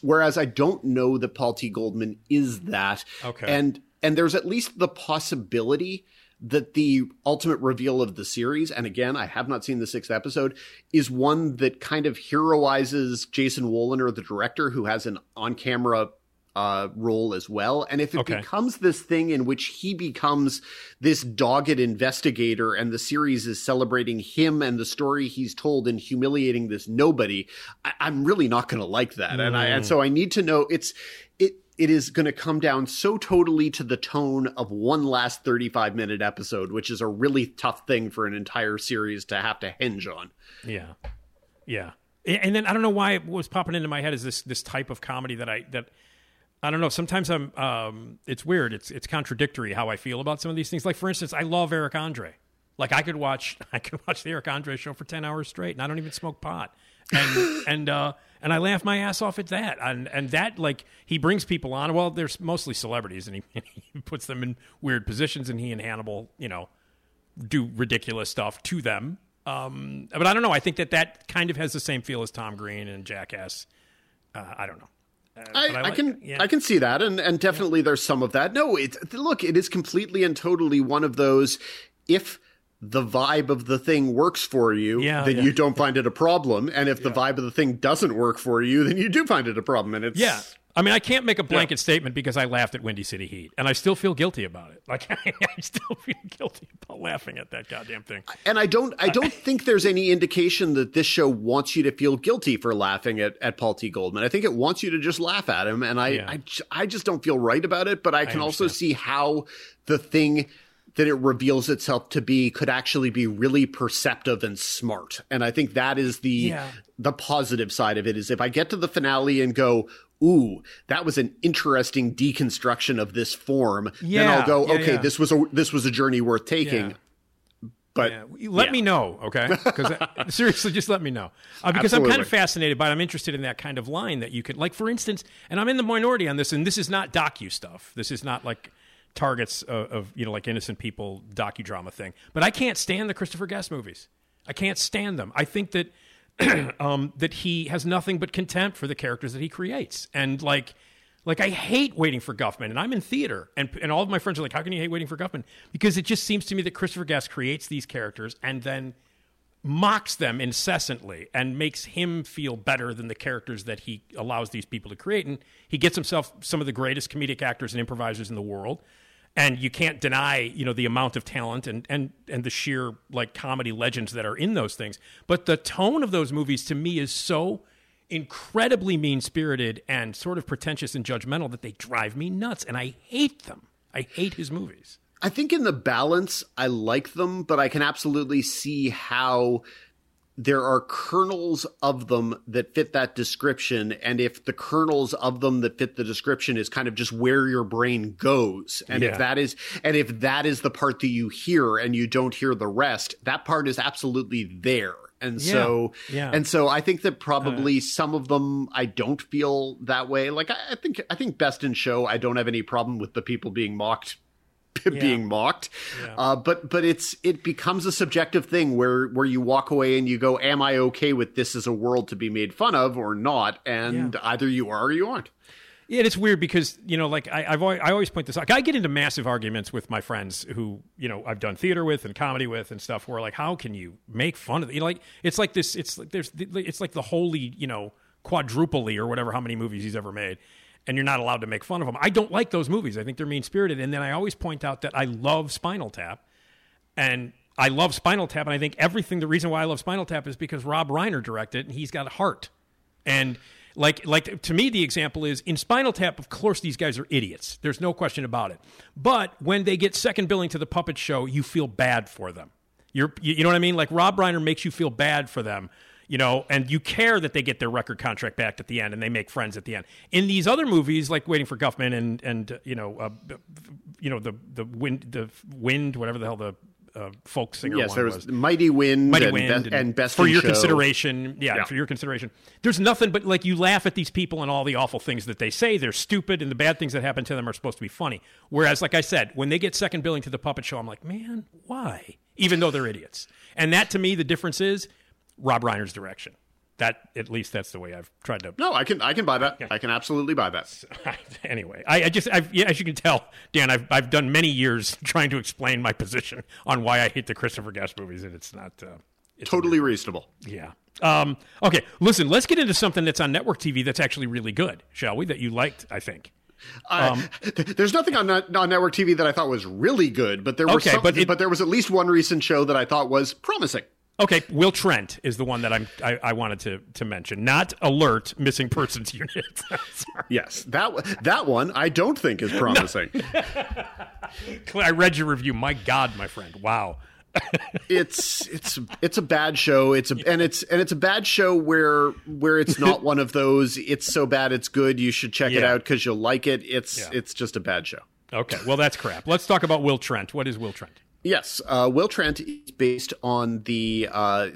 Whereas I don't know that Paul T. Goldman is that. Okay. And and there's at least the possibility that the ultimate reveal of the series, and again, I have not seen the sixth episode, is one that kind of heroizes Jason Woliner, the director, who has an on-camera uh, role as well. And if it Okay. becomes this thing in which he becomes this dogged investigator and the series is celebrating him and the story he's told and humiliating this nobody, I- I'm really not going to like that. And I, and so I need to know it's, it, it is going to come down so totally to the tone of one last 35 minute episode, which is a really tough thing for an entire series to have to hinge on. Yeah, yeah. And then I don't know why it was popping into my head is this this type of comedy that I that I don't know. Sometimes I'm um, it's weird. It's it's contradictory how I feel about some of these things. Like for instance, I love Eric Andre. Like I could watch I could watch the Eric Andre show for ten hours straight, and I don't even smoke pot. And and uh, and I laugh my ass off at that. And and that like he brings people on. Well, there's mostly celebrities, and he, he puts them in weird positions. And he and Hannibal, you know, do ridiculous stuff to them. Um, but I don't know. I think that that kind of has the same feel as Tom Green and Jackass. Uh, I don't know. Uh, I, I, like can. Yeah. I can see that, and and definitely there's some of that. No, it's look, it is completely and totally one of those. If the vibe of the thing works for you, Yeah, then yeah. you don't find it a problem, and if the vibe of the thing doesn't work for you, then you do find it a problem. And it's Yeah. I mean, I can't make a blanket statement because I laughed at Windy City Heat, and I still feel guilty about it. Like, I still feel guilty about laughing at that goddamn thing. And I don't I don't think there's any indication that this show wants you to feel guilty for laughing at, at Paul T. Goldman. I think it wants you to just laugh at him. And I, Yeah. I, I just don't feel right about it, but I can also see how the thing that it reveals itself to be could actually be really perceptive and smart. And I think that is the Yeah. the positive side of it is if I get to the finale and go, ooh, that was an interesting deconstruction of this form, then I'll go, yeah, okay, yeah. this was a this was a journey worth taking. Yeah. But Yeah. Let yeah. me know, okay? Because seriously, just let me know. Uh, because I'm kind of fascinated by it. I'm interested in that kind of line that you could, like, for instance, and I'm in the minority on this, and this is not docu stuff. This is not like targets of, of you know, like innocent people docudrama thing. But I can't stand the Christopher Guest movies. I can't stand them. I think that um, that he has nothing but contempt for the characters that he creates, and like. Like I hate waiting for Guffman, and I'm in theater, and and all of my friends are like, "How can you hate waiting for Guffman?" Because it just seems to me that Christopher Guest creates these characters and then mocks them incessantly and makes him feel better than the characters that he allows these people to create. And he gets himself some of the greatest comedic actors and improvisers in the world. And you can't deny, you know, the amount of talent and, and, and the sheer like comedy legends that are in those things. But the tone of those movies to me is so incredibly mean spirited and sort of pretentious and judgmental that they drive me nuts. And I hate them. I hate his movies. I think in the balance, I like them, but I can absolutely see how there are kernels of them that fit that description and if the kernels of them that fit the description is kind of just where your brain goes and Yeah. if that is and if that is the part that you hear and you don't hear the rest that part is absolutely there and Yeah. so Yeah. and so i think that probably uh. some of them i don't feel that way like I, I think i think best in show i don't have any problem with the people being mocked being mocked uh, but but it's it becomes a subjective thing where where you walk away and you go am i okay with this as a world to be made fun of or not and either you are or you aren't Yeah, and it's weird because you know, like I, I've always, I always point this out. I get into massive arguments with my friends who you know I've done theater with and comedy with and stuff. Where like, how can you make fun of it? You know, like it's like this. It's like there's it's like the holy you know quadruply or whatever how many movies he's ever made, and you're not allowed to make fun of them. I don't like those movies. I think they're mean spirited. And then I always point out that I love Spinal Tap, and I love Spinal Tap, and I think everything. The reason why I love Spinal Tap is because Rob Reiner directed, it, and he's got a heart. And like, like to me, the example is in Spinal Tap. Of course, these guys are idiots. There's no question about it. But when they get second billing to the puppet show, you feel bad for them. You're, you, you know what I mean? Like Rob Reiner makes you feel bad for them. You know, and you care that they get their record contract back at the end, and they make friends at the end. In these other movies, like Waiting for Guffman and and uh, you know, uh, you know the the wind the wind whatever the hell the uh, folk singer yes there was, mighty wind, Mighty and, Wind Be- and best for your Show. consideration. Yeah, Yeah. for your consideration. There's nothing but like you laugh at these people and all the awful things that they say. They're stupid, and the bad things that happen to them are supposed to be funny. Whereas, like I said, when they get second billing to the puppet show, I'm like, man, why? Even though they're idiots. And that to me, the difference is Rob Reiner's direction. That at least that's the way I've tried to no i can i can buy that i can absolutely buy that anyway, I, I just, I've, yeah, as you can tell, Dan, I've, I've done many years trying to explain my position on why I hate the Christopher Guest movies, and it's not uh, it's totally reasonable yeah. Um, okay, listen, let's get into something that's on network TV that's actually really good, shall we? That you liked, I think. Uh, th- there's nothing on, on network TV that I thought was really good, but there was Okay, some- but it- but there was at least one recent show that I thought was promising. Okay, Will Trent is the one that I'm, I, I wanted to, to mention, not Alert Missing Persons Unit. Yes, that that one I don't think is promising. I read your review. My God, my friend, wow. it's it's it's a bad show. It's a and it's and it's a bad show where where it's not one of those. It's so bad it's good. You should check it out because you'll like it. It's Yeah. it's just a bad show. Okay, well that's crap. Let's talk about Will Trent. What is Will Trent? Yes, uh, Will Trent is based on the uh,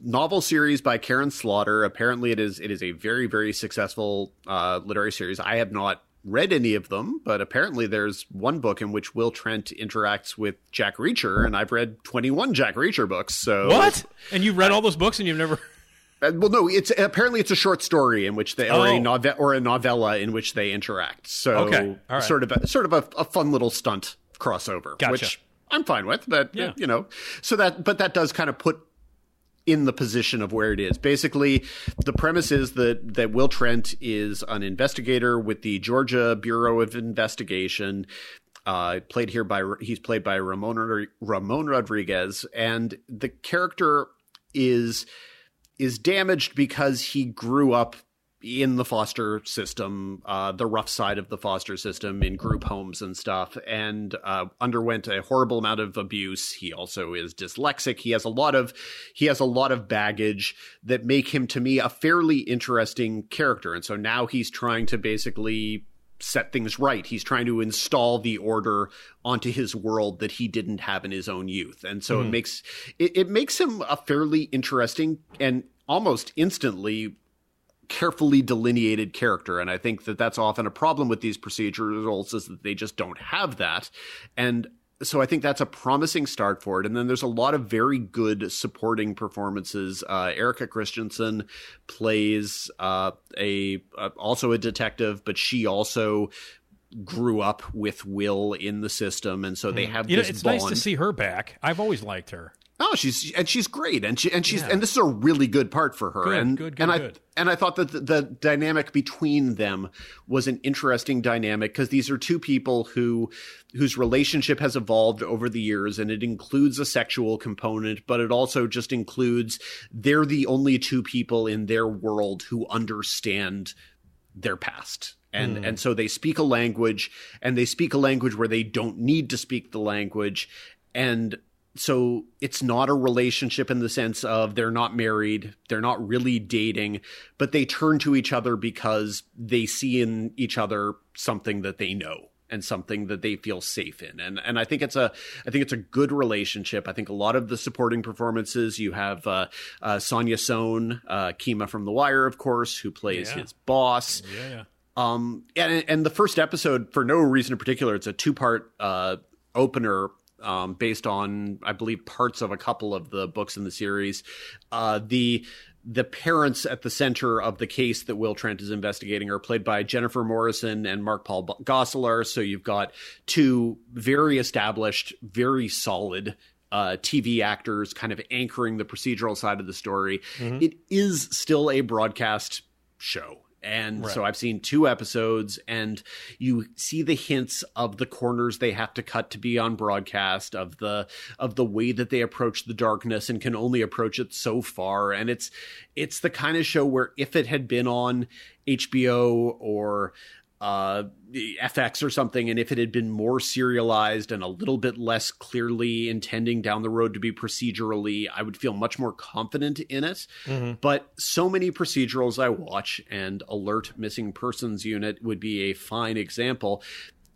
novel series by Karin Slaughter. Apparently, it is it is a very very successful uh, literary series. I have not read any of them, but apparently there's one book in which Will Trent interacts with Jack Reacher, and I've read 21 Jack Reacher books. So What? And you've read all those books and you've never. Uh, well, no, it's apparently it's a short story in which they or Oh. a novel or a novella in which they interact. So Okay, right. sort of a, sort of a, a fun little stunt crossover, Gotcha. which I'm fine with. But Yeah. you know, so that but that does kind of put in the position of where it is. Basically, the premise is that that Will Trent is an investigator with the Georgia Bureau of Investigation. Uh, played here by he's played by Ramon Ramon Rodriguez, and the character is is damaged because he grew up in the foster system, uh, the rough side of the foster system in group homes and stuff, and uh, underwent a horrible amount of abuse. He also is dyslexic. He has a lot of he has a lot of baggage that make him to me a fairly interesting character. And so now he's trying to basically set things right. He's trying to install the order onto his world that he didn't have in his own youth. And so it makes it, it makes him a fairly interesting and almost instantly carefully delineated character and i think that that's often a problem with these procedurals is that they just don't have that and so i think that's a promising start for it and then there's a lot of very good supporting performances uh, erika christensen plays uh, a uh, also a detective but she also grew up with will in the system and so they have Hmm. You know, it's bond nice to see her back. I've always liked her. Oh, she's and she's great, and she and she's Yeah. and this is a really good part for her. Good, and good, good, and I good. and I thought that the, the dynamic between them was an interesting dynamic because these are two people who whose relationship has evolved over the years, and it includes a sexual component, but it also just includes they're the only two people in their world who understand their past. And Hmm. and so they speak a language and they speak a language where they don't need to speak the language and so it's not a relationship in the sense of they're not married, they're not really dating, but they turn to each other because they see in each other something that they know and something that they feel safe in. And and I think it's a I think it's a good relationship. I think a lot of the supporting performances you have uh, uh, Sonja Sohn, uh, Kima from The Wire, of course, who plays Yeah. his boss. Yeah, yeah. Um, and and the first episode, for no reason in particular, it's a two part uh, opener. Um, based on, I believe, parts of a couple of the books in the series, uh, the the parents at the center of the case that Will Trent is investigating are played by Jennifer Morrison and Mark Paul Gosselaar. So you've got two very established, very solid uh, TV actors kind of anchoring the procedural side of the story. It is still a broadcast show. And so I've seen two episodes, and you see the hints of the corners they have to cut to be on broadcast, of the of the way that they approach the darkness and can only approach it so far. And it's it's the kind of show where if it had been on HBO or uh, FX or something, and if it had been more serialized and a little bit less clearly intending down the road to be procedurally, I would feel much more confident in it. But so many procedurals I watch, and Alert Missing Persons Unit would be a fine example,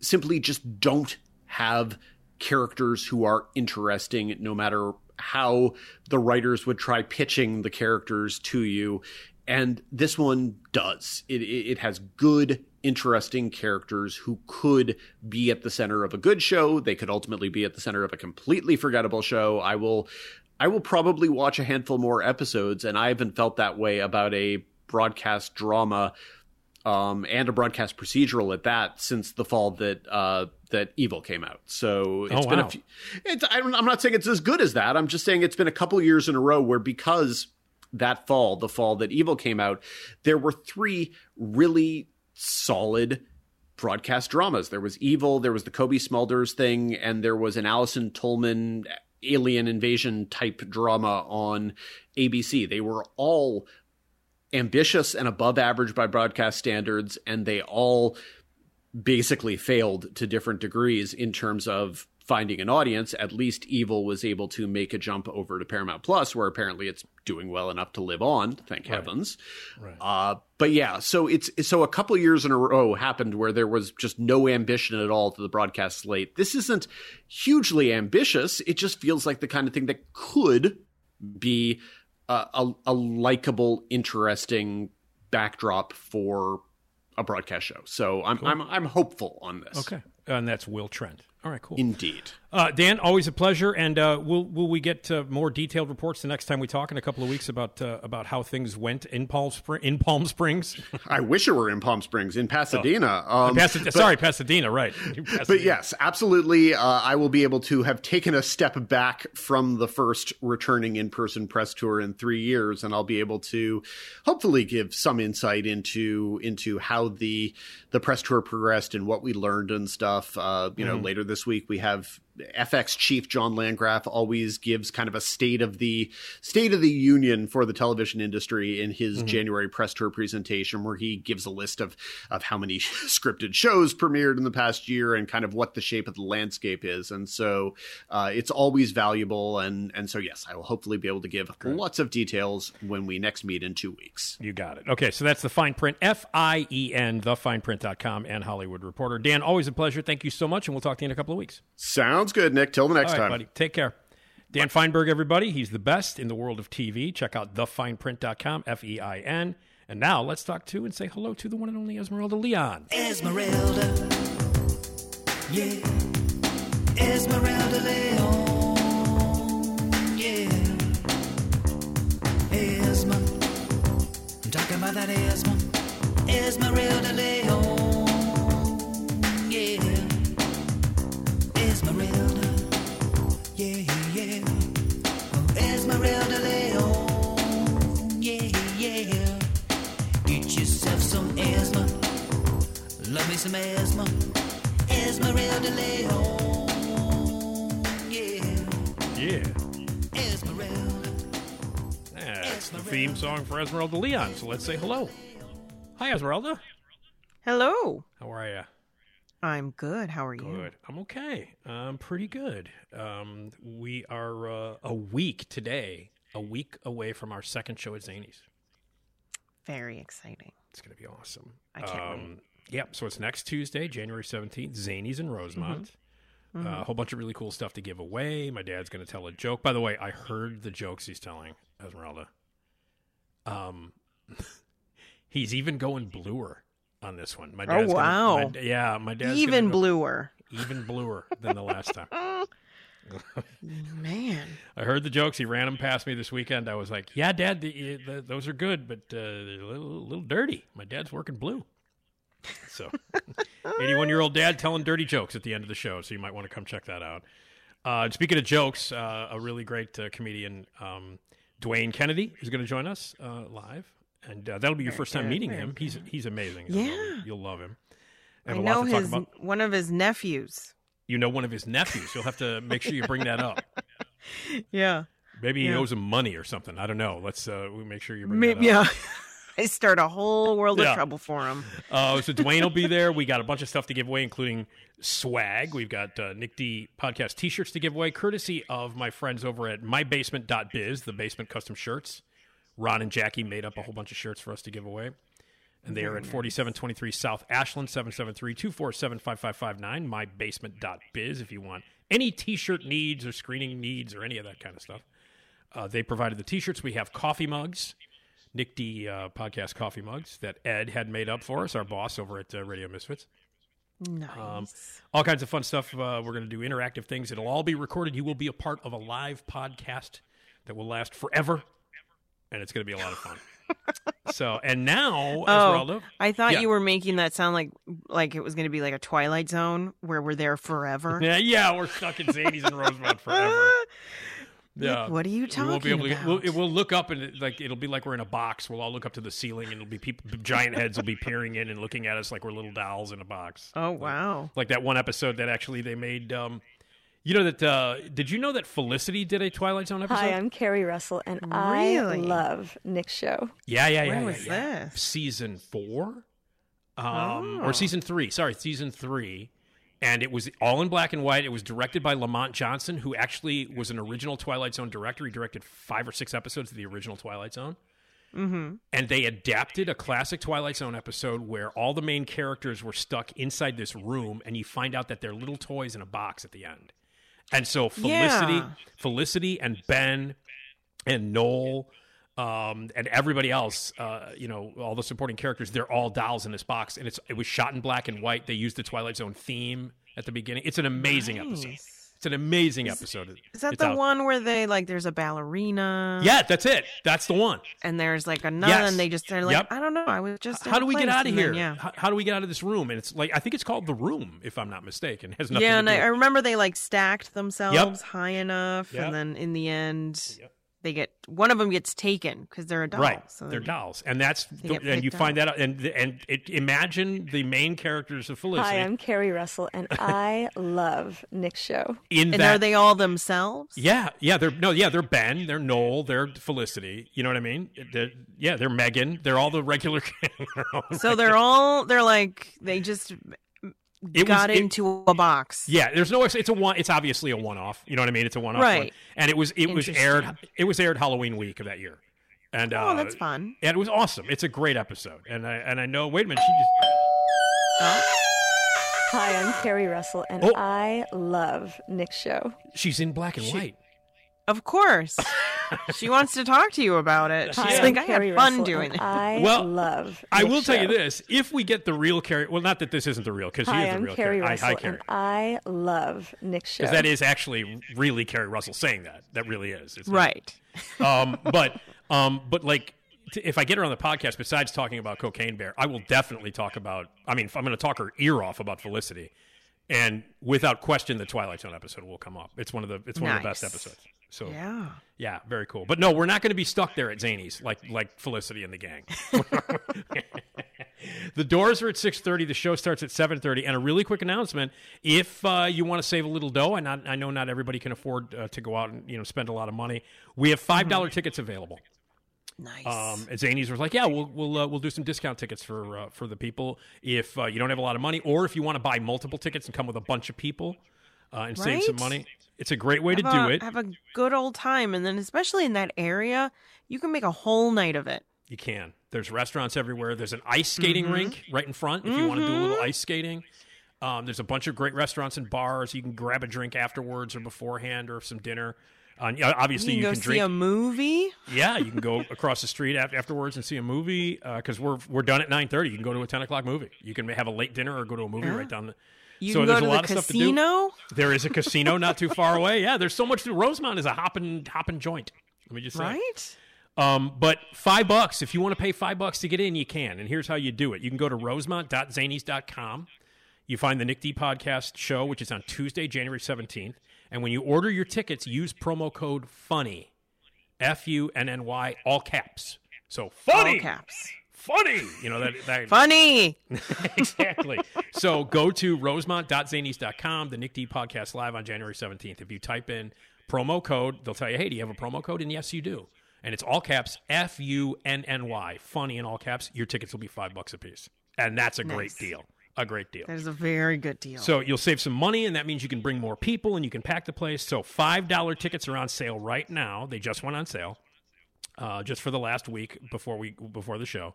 simply just don't have characters who are interesting no matter how the writers would try pitching the characters to you and this one does it, it, has good interesting characters who could be at the center of a good show they could ultimately be at the center of a completely forgettable show i will i will probably watch a handful more episodes and i haven't felt that way about a broadcast drama um, and a broadcast procedural at that since the fall that uh, that Evil came out. So it's Oh, been wow. a few. It's, I'm not saying it's as good as that. I'm just saying it's been a couple years in a row where because that fall, the fall that Evil came out, there were three really solid broadcast dramas. There was Evil, there was the Cobie Smulders thing, and there was an Allison Tolman alien invasion type drama on ABC. They were all ambitious and above average by broadcast standards, and they all basically failed to different degrees in terms of finding an audience. At least Evil was able to make a jump over to Paramount Plus, where apparently it's doing well enough to live on. Thank heavens. Uh, but yeah, so it's so a couple years in a row happened where there was just no ambition at all to the broadcast slate. This isn't hugely ambitious. It just feels like the kind of thing that could be a, a, a likable, interesting backdrop for a broadcast show. So I'm I'm I'm hopeful on this. Okay. And that's Will Trent. All right, cool. Indeed. Uh, Dan, always a pleasure. And uh, will will we get uh, more detailed reports the next time we talk in a couple of weeks about uh, about how things went in Palm Spring in Palm Springs? I wish it were in Palm Springs, in Pasadena. um, Pasad- but- sorry, Pasadena, right? But yes, absolutely. Uh, I will be able to have taken a step back from the first returning in person press tour in three years, and I'll be able to hopefully give some insight into into how the the press tour progressed and what we learned and stuff. Uh, you know, later this week we have FX chief John Landgraf always gives kind of a state of the state of the union for the television industry in his January press tour presentation, where he gives a list of of how many scripted shows premiered in the past year and kind of what the shape of the landscape is. And so uh, it's always valuable. And and so yes, I will hopefully be able to give lots of details when we next meet in two weeks. You got it. Okay, so that's the Fien Print, F I E N, thefineprint.com, and Hollywood Reporter. Dan, always a pleasure. Thank you so much, and we'll talk to you in a couple of weeks. Sounds good, Nick. Till the next All right, time. buddy. Take care. Dan Fienberg, everybody. He's the best in the world of TV. Check out thefineprint.com, F E I N. And now let's talk to and say hello to the one and only Esmeralda Leon. Esmeralda. Yeah. Esmeralda Leon. Yeah. Esma. I'm talking about that Esma. Esmeralda for Esmeralda Leon. So let's say hello. Hi, Esmeralda. Hello. How are you? I'm good. How are you? Good. I'm okay. I'm pretty good. Um, we are uh, a week today, a week away from our second show at Zanies. Very exciting. It's going to be awesome. I can't wait. um, Yep. So it's next Tuesday, January 17th, Zanies in Rosemont. Mm-hmm. Uh, a whole bunch of really cool stuff to give away. My dad's going to tell a joke. By the way, I heard the jokes he's telling, Esmeralda. Um, he's even going bluer on this one. My Oh, dad's gonna- wow. my- yeah, my dad's Even go bluer. even bluer than the last time. Man. I heard the jokes. He ran them past me this weekend. I was like, "Yeah, Dad, the, the, those are good, but uh, they're a little, little dirty." My dad's working blue. So, eighty-one-year-old dad telling dirty jokes at the end of the show. So you might want to come check that out. Uh, speaking of jokes, uh, a really great uh, comedian, um, Dwayne Kennedy, is going to join us uh, live, and uh, that'll be your first time meeting him. He's he's amazing. Yeah. You'll, you'll love him. I lot know his one of his nephews. You know one of his nephews. You'll have to make sure you bring that up. Yeah. Maybe he Yeah. owes him money or something. I don't know. Let's uh, we make sure you bring Maybe, that up. yeah. I start a whole world Yeah. of trouble for him. Uh, so Dwayne will be there. We got a bunch of stuff to give away, including swag. We've got uh, Nick D podcast T-shirts to give away, courtesy of my friends over at MyBasement.biz, the basement custom shirts. Ron and Jackie made up a whole bunch of shirts for us to give away. And they are at 4723 South Ashland, 773-247-5559, mybasement.biz if you want any T-shirt needs or screening needs or any of that kind of stuff. Uh, they provided the T-shirts. We have coffee mugs, Nick D uh, podcast coffee mugs that Ed had made up for us, our boss over at uh, Radio Misfits. Nice. Um, all kinds of fun stuff. Uh, we're going to do interactive things. It'll all be recorded. You will be a part of a live podcast that will last forever, and it's going to be a lot of fun. so, and now, Esmeralda, oh, I thought Yeah. you were making that sound like like it was going to be like a Twilight Zone where we're there forever. yeah, yeah, we're stuck in Zanies and Rosemont forever. Yeah. what are you We won't be able talking to. We'll, it will look up and it, like it'll be like we're in a box. We'll all look up to the ceiling and it'll be people. Giant heads will be peering in and looking at us like we're little dolls in a box. Oh wow. Like that one episode that actually they made. Um, you know that? Uh, did you know that Felicity did a Twilight Zone episode? Hi, I'm Keri Russell, and Really? I love Nick's show. yeah, yeah, yeah. When yeah, was yeah. this? Season four, um, Oh. or season three? Sorry, season three. And it was all in black and white. It was directed by Lamont Johnson, who actually was an original Twilight Zone director. He directed five or six episodes of the original Twilight Zone. Mm-hmm. and they adapted a classic Twilight Zone episode where all the main characters were stuck inside this room, and you find out that they're little toys in a box at the end. And so Felicity, Yeah. Felicity, and Ben, and Noel, um, and everybody else, uh, you know, all the supporting characters, they're all dolls in this box, and it's it was shot in black and white. They used the Twilight Zone theme at the beginning. It's an amazing episode. It's an amazing episode. Is that It's the out. one where they like there's a ballerina? Yeah, that's it. That's the one. And there's like another, Yes. and they just are like, Yep. I don't know. I was just. how do we get out of and then, here? yeah. How, how do we get out of this room? And it's like I think it's called the room, if I'm not mistaken. It has nothing Yeah, to and I, I remember they like stacked themselves high enough, Yep. and then in the end, Yep. They get one of them gets taken because they're a doll. right. So they're then- dolls, and that's the, and you picked find that out, and and it, imagine the main characters of Felicity Hi, I'm Keri Russell, and I love Nick's show. in And that. are they all themselves? yeah, yeah, they're no, yeah, they're Ben, they're Noel, they're Felicity. You know what I mean? They're, yeah, they're Megan. They're all the regular. they're all So regular- they're all they're like they just It was- got it- into a box. Yeah, there's no. It's a one. It's obviously a one-off. You know what I mean? It's a one-off. Right. One. And it was it was aired. It was aired Halloween week of that year. And uh, Oh, that's fun. And it was awesome. It's a great episode. And I and I know. Wait a minute. She just Hi, I'm Keri Russell, and Oh. I love Nick's show. she's in black and white. Of course. she wants to talk to you about it. She's Hi, like, I'm I Keri have fun Russell, doing and it. I Well, love. I Nick's will tell you this: if we get the real Keri, well, not that this isn't the real, because she Hi, is the I'm real Keri Keri. Russell, Hi, hi, Keri. and I love Nick's show. Because that is actually really Keri Russell saying that. That really is. It's Right. um, but um, but like if I get her on the podcast, besides talking about Cocaine Bear, I will definitely talk about. I mean, I'm going to talk her ear off about Felicity, and without question, the Twilight Zone episode will come up. It's one of the it's one of the best episodes. So yeah. Yeah. very cool. But no, we're not going to be stuck there at Zany's like like Felicity and the gang. the doors are at 6.30 the show starts at 7.30 and a really quick announcement if uh, you want to save a little dough and not, i know not everybody can afford uh, to go out and you know spend a lot of money we have $5 tickets available Nice. Um, and Zanies was like, "Yeah, we'll we'll uh, we'll do some discount tickets for uh, for the people if uh, you don't have a lot of money, or if you want to buy multiple tickets and come with a bunch of people uh, and save some money. It's a great way to have do it. Have a good old time, and then especially in that area, you can make a whole night of it. You can. There's restaurants everywhere. There's an ice skating Mhm. rink right in front if you want to do a Mm-hmm. little ice skating. Um, there's a bunch of great restaurants and bars. You can grab a drink afterwards or beforehand or some dinner. Uh, yeah, obviously, you you can can go drink. see a movie. Yeah, you can go across the street af- afterwards and see a movie because we're we're done at nine thirty. You can go to a ten o'clock movie. You can have a late dinner or go to a movie Yeah. right down the. You so can there's go to a lot the of stuff to do. casino. There is a casino not too far away. Yeah, there's so much to Rosemont is a hopping hopping joint. Let me just say. Right? Um, but five bucks, if you want to pay five bucks to get in, you can. And here's how you do it. You can go to rosemont.zanies.com. You find the Nick D podcast show, which is on Tuesday, January 17th. And when you order your tickets, use promo code FUNNY. F U N N Y, all caps. So funny. All caps. Funny. You know, that, that Funny. exactly. So go to rosemont.zanies.com, the Nick D podcast live on January 17th. If you type in promo code, they'll tell you, hey, do you have a promo code? And yes, you do. And it's all caps F U N N Y, funny in all caps. Your tickets will be five bucks a piece. And that's a great deal. A great deal. That is a very good deal. So you'll save some money, and that means you can bring more people and you can pack the place. So $5 tickets are on sale right now. They just went on sale uh, just for the last week before we before the show.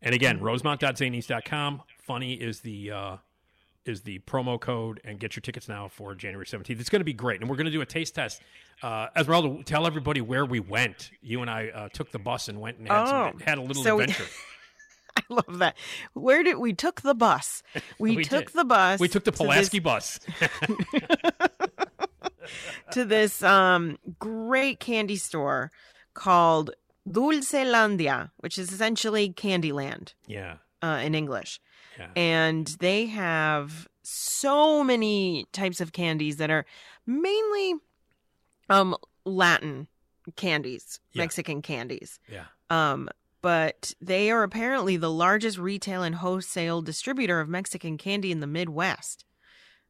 And again, rosemont.zanies.com. Funny is the uh, is the promo code, and get your tickets now for January 17th. It's going to be great, and we're going to do a taste test. Uh, Esmeralda, tell everybody where we went. You and I uh, took the bus and went and had, some, Oh, had a little so we- adventure. I love that. Where did we took the bus? We, We took did. the bus. we took the to Pulaski this, bus. to this um great candy store called Dulcelandia, which is essentially Candyland yeah, uh, in English. yeah. and they have so many types of candies that are mainly um Latin candies, Yeah. Mexican candies. yeah. Um but they are apparently the largest retail and wholesale distributor of Mexican candy in the Midwest.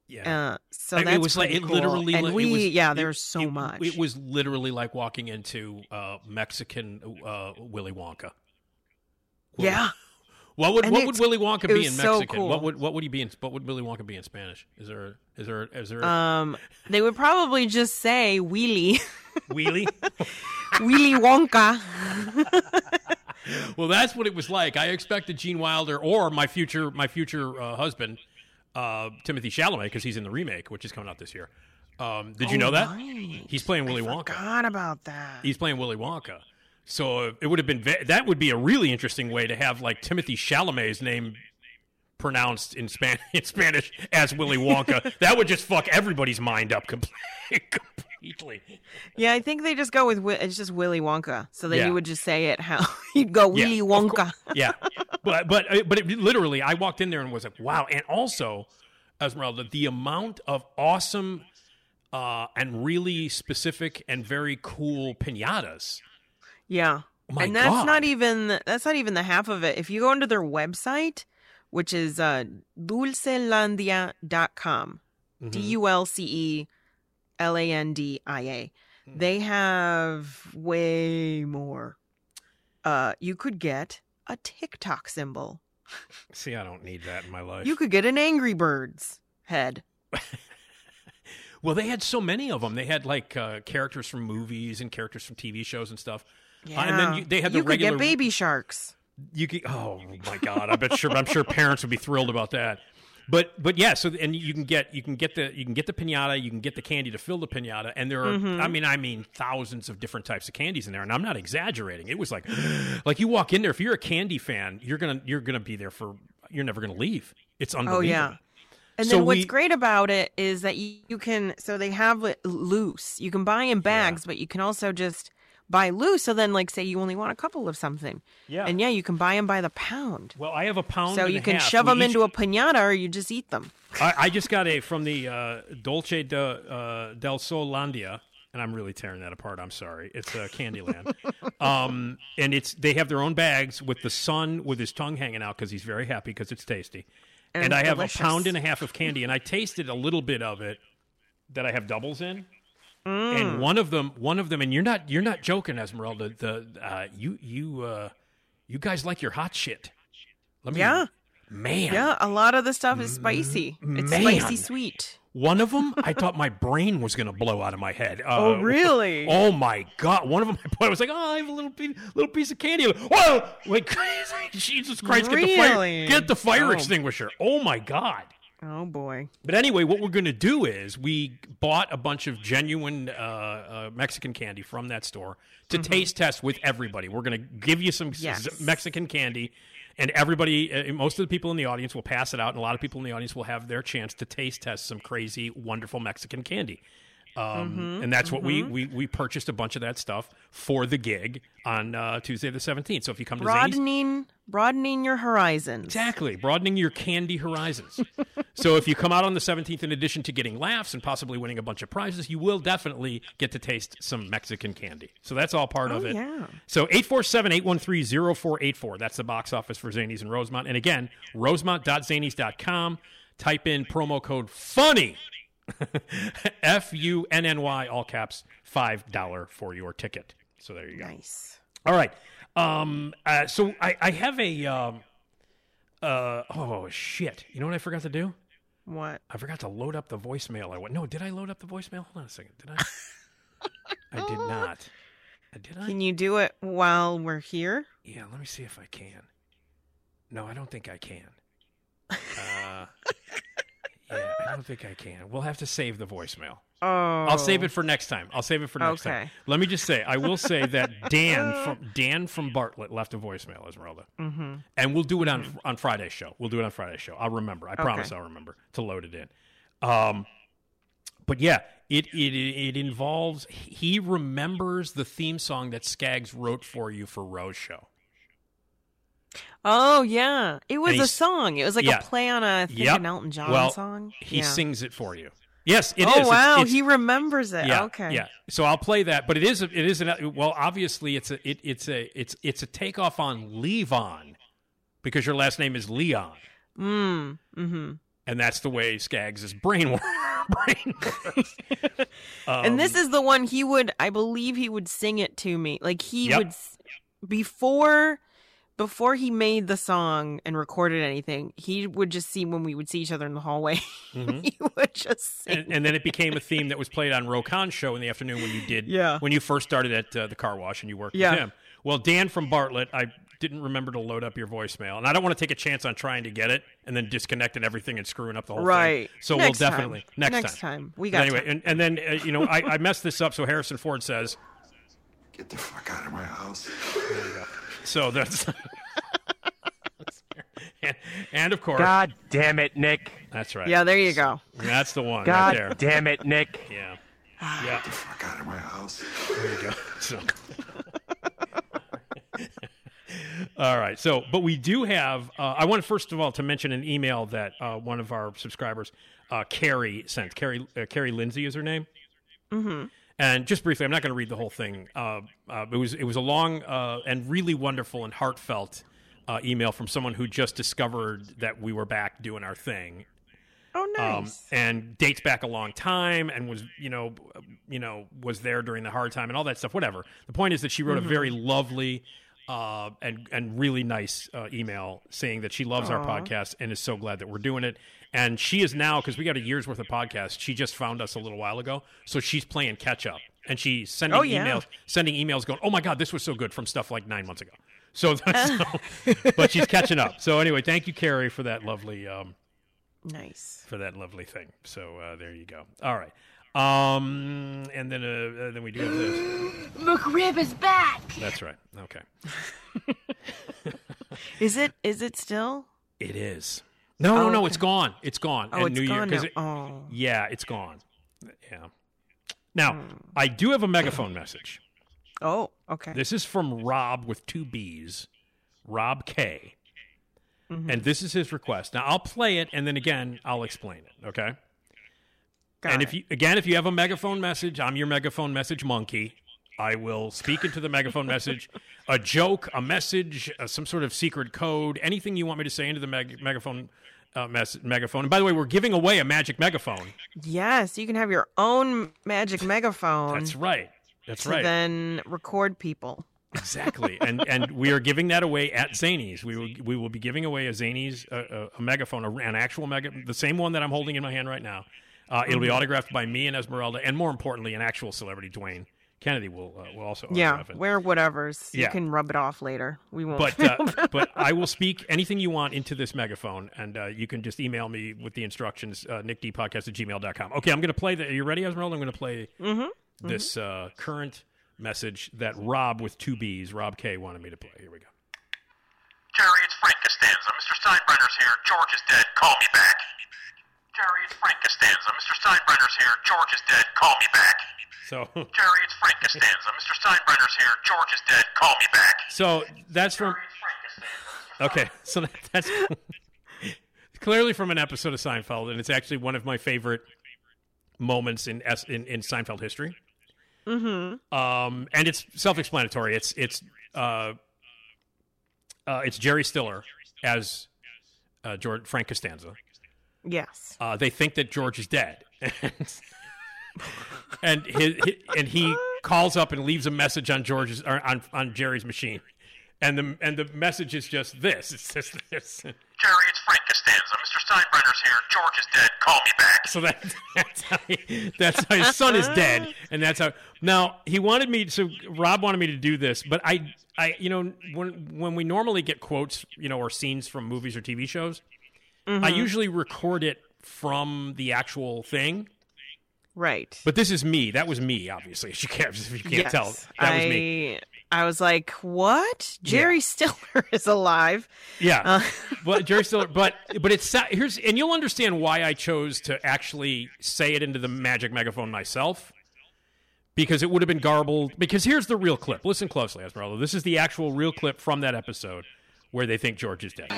Yeah. Uh, so I mean, that's it was like it cool. literally. and like, we it was, yeah, there's so it- much. It was literally like walking into uh, Mexican uh, Willy Wonka. Willy- yeah, What would And what would Willy Wonka be in so Mexican? cool. What would what would he be in? What would Willy Wonka be in Spanish? Is there is there is there a um they would probably just say Wheelie wheelie? Willy Wonka. well, that's what it was like. I expected Gene Wilder or my future my future uh, husband, uh, Timothée Chalamet, because he's in the remake, which is coming out this year. Um, did you Oh, know that right. he's playing Willy Wonka? Forgot about that. He's playing Willy Wonka. So it would have been ve- that would be a really interesting way to have like Timothée Chalamet's name pronounced in, Span- in Spanish as Willy Wonka. that would just fuck everybody's mind up completely. Completely. Yeah, I think they just go with it's just Willy Wonka, so that Yeah. you would just say it how you'd go Willy of Wonka. Yeah, but but uh, but it, literally, I walked in there and was like, wow. And also, Esmeralda, the amount of awesome uh, and really specific and very cool pinatas. Yeah, and that's God. not even that's not even the half of it. If you go into their website, which is uh, dulcelandia.com, Mm-hmm. D U L C E L A N D I A, Hmm. they have way more. Uh, you could get a TikTok symbol. See, I don't need that in my life. You could get an Angry Birds head. Well, they had so many of them. They had like uh, characters from movies and characters from TV shows and stuff. Uh, and then you, they had the you regular. could get baby sharks. You could, oh my god! I bet sure. I'm sure parents would be thrilled about that. But but yeah. So and you can get you can get the you can get the pinata. You can get the candy to fill the pinata. And there are Mm-hmm. I mean I mean thousands of different types of candies in there. And I'm not exaggerating. It was like like you walk in there. If you're a candy fan, you're gonna you're gonna be there for. You're never gonna leave. It's unbelievable. Oh yeah. And So then what's we- great about it is that you, you can so they have it loose. You can buy in bags, but you can also just buy loose. So then, like, say you only want a couple of something, Yeah. and yeah, you can buy them by the pound. Well, I have a pound. So you can half. shove We them each- into a pinata, or you just eat them. I, I just got a from the uh, Dolce de, uh, del Solandia, and I'm really tearing that apart. I'm sorry. It's uh, Candyland, um, and it's they have their own bags with the sun with his tongue hanging out because he's very happy because it's tasty. And, And I have a pound and a half of candy, and I tasted a little bit of it that I have doubles in. Mm. and one of them, one of them, and you're not you're not joking, Esmeralda. The uh, you you uh, you guys like your hot shit. Let me, Yeah. man, Yeah, a lot of the stuff is spicy. It's man. spicy sweet. One of them, I thought my brain was going to blow out of my head. Uh, Oh, really? Oh my god! One of them, I was like, "Oh, I have a little piece, little piece of candy." Whoa! Like, crazy. Jesus Christ! Get the fire! Really? Get the fire Oh. extinguisher! Oh my god! Oh boy. But anyway, what we're going to do is we bought a bunch of genuine uh, uh, Mexican candy from that store to taste test with everybody. We're going to give you some Yes. Mexican candy, and everybody, uh, most of the people in the audience will pass it out, and a lot of people in the audience will have their chance to taste test some crazy, wonderful Mexican candy. Um, and that's what we, we we purchased a bunch of that stuff for the gig on uh, Tuesday the seventeenth. So if you come to Broadening broadening your horizons. Exactly, broadening your candy horizons. so if you come out on the 17th, in addition to getting laughs and possibly winning a bunch of prizes, you will definitely get to taste some Mexican candy. So that's all part of Oh, it. yeah. So 847-813-0484. That's the box office for Zanies and Rosemont. And again, rosemont.zanies.com. Type in promo code FUNNY. F U N N Y, all caps, $5 for your ticket. So there you go. Nice. All right. Um. Uh, so I I have a um. Uh. Oh shit! You know what I forgot to do? What? I forgot to load up the voicemail. I went. No, did I load up the voicemail? Hold on a second. Did I? I did not. Did I? Can you do it while we're here? Yeah. Let me see if I can. No, I don't think I can. Uh. Yeah, I don't think I can. We'll have to save the voicemail. Oh. I'll save it for next time. I'll save it for next time. Okay. Let me just say, I will say that Dan from Dan from Bartlett left a voicemail, Esmeralda, mm-hmm. and we'll do it on on Friday's show. We'll do it on Friday's show. I'll remember. I promise I'll remember to load it in. Um, but yeah, it it it involves. He remembers the theme song that Skaggs wrote for you for Rose Show. Oh yeah, it was a song. It was like yeah. a play on a I think Yep. an Elton John well, song. He yeah. sings it for you. Yes, it is. oh It's- wow, it's- he remembers it. Yeah, okay. Yeah. So I'll play that, but it is a, it is an well obviously it's a it, it's a it's it's a takeoff on Levon because your last name is Leon, Mm. Mm-hmm. and that's the way Skaggs' brain works. brain works. Um, and this is the one he would, I believe, he would sing it to me. Like he Yep. would before before he made the song and recorded anything. He would just see when we would see each other in the hallway. he would just sing. Mm-hmm. and, and then it became a theme that was played on Roe Conn's show in the afternoon when you did Yeah. when you first started at uh, the car wash and you worked Yeah. with him. Well, Dan from Bartlett, I didn't remember to load up your voicemail, and I don't want to take a chance on trying to get it and then disconnecting everything and screwing up the whole Right. thing. Right. So Next we'll time. definitely next, Next time. We But got anyway, time. and, and then uh, you know I, I messed this up. So Harrison Ford says Get the fuck out of my house. So. That's and, and of course God damn it, Nick. that's right. yeah, there you go. that's the one God right there. damn it, Nick. Yeah, yeah. Get the fuck out of my house. There you go. So. all right. So, but we do have. Uh, I want first of all to mention an email that uh, one of our subscribers, uh, Carrie, sent. Carrie, uh, Carrie Lindsay is her name. Mm-hmm. And just briefly, I'm not going to read the whole thing. Uh, uh, it was it was a long uh, and really wonderful and heartfelt uh, email from someone who just discovered that we were back doing our thing, Oh, um, nice. and dates back a long time and was you know you know was there during the hard time and all that stuff. Whatever. The point is that she wrote a very lovely. Uh, and and really nice uh, email saying that she loves our podcast and is so glad that we're doing it. And she is now because we got a year's worth of podcasts. She just found us a little while ago, so she's playing catch up and she's sending Oh, yeah. emails, sending emails, going, "Oh my god, this was so good" from stuff like nine months ago. So, that's, so but she's catching up. So anyway, thank you, Carrie, for that lovely um, nice. for that lovely thing. So uh, there you go. All right. Um, and then uh, uh, then we do have this. McRib is back. That's right. Okay. Is it? Is it still? It is. No, no, Oh, no. okay. It's gone. It's gone. Oh, at it's New Year gone 'cause now. it- Oh. yeah, it's gone. Yeah. Now, Hmm. I do have a megaphone message. Oh, okay. This is from Rob with two B's, Rob K. Mhm. And this is his request. Now, I'll play it, and then again, I'll explain it. Okay. Got and it. if you again, if you have a megaphone message, I'm your megaphone message monkey. I will speak into the megaphone message, a joke, a message, uh, some sort of secret code, anything you want me to say into the meg- megaphone uh, mess- megaphone. And by the way, we're giving away a magic megaphone. Yes, you can have your own magic megaphone. That's right. That's right. Then record people. Exactly, and and we are giving that away at Zanies. We will we will be giving away a Zanies a, a megaphone, a, an actual mega, the same one that I'm holding in my hand right now. Uh, it'll be Mhm. autographed by me and Esmeralda, and more importantly, an actual celebrity, Dwayne Kennedy will uh, will also Yeah, autograph it. wear whatever's. Yeah. You can rub it off later. We won't. But uh, but I will speak anything you want into this megaphone, and uh, you can just email me with the instructions, uh, nickdpodcast at gmail.com. Okay, I'm going to play the. Are you ready, Esmeralda? I'm going to play Mhm, this uh, current message that Rob with two B's, Rob K, wanted me to play. Here we go. Jerry, it's Frank Costanza. Mr. Steinbrenner's here. George is dead. Call me back. Jerry, it's Frank Costanza. Mr. Steinbrenner's here. George is dead. Call me back. So Jerry, it's Frank Costanza. Mr. Steinbrenner's here. George is dead. Call me back. So that's from. Okay, so that- that's clearly from an episode of Seinfeld, and it's actually one of my favorite moments in S- in, in Seinfeld history. Mm-hmm. Um, and it's self-explanatory. It's it's uh, uh, it's Jerry Stiller as uh, George Frank Costanza. Yes. Uh, they think that George is dead, and his, hi and he calls up and leaves a message on George's or on on Jerry's machine, and the and the message is just this. It's just this. Jerry, it's Frank Costanza. Mr. Steinbrenner's here. George is dead. Call me back. So that, that's how he, that's how his son is dead, and that's how. Now he wanted me. So Rob wanted me to do this, but I, I, you know, when when we normally get quotes, you know, or scenes from movies or TV shows, I Mhm. usually record it from the actual thing. Right. But this is me. That was me, obviously. If you can't, if you can't yes. tell, that I, was me. I was like, "What? Jerry Stiller is alive?" Yeah, Uh, but Jerry Stiller. But but it's sa- here's and you'll understand why I chose to actually say it into the magic megaphone myself. Because it would have been garbled. Because here's the real clip. Listen closely, Esmeralda. This is the actual real clip from that episode where they think George is dead.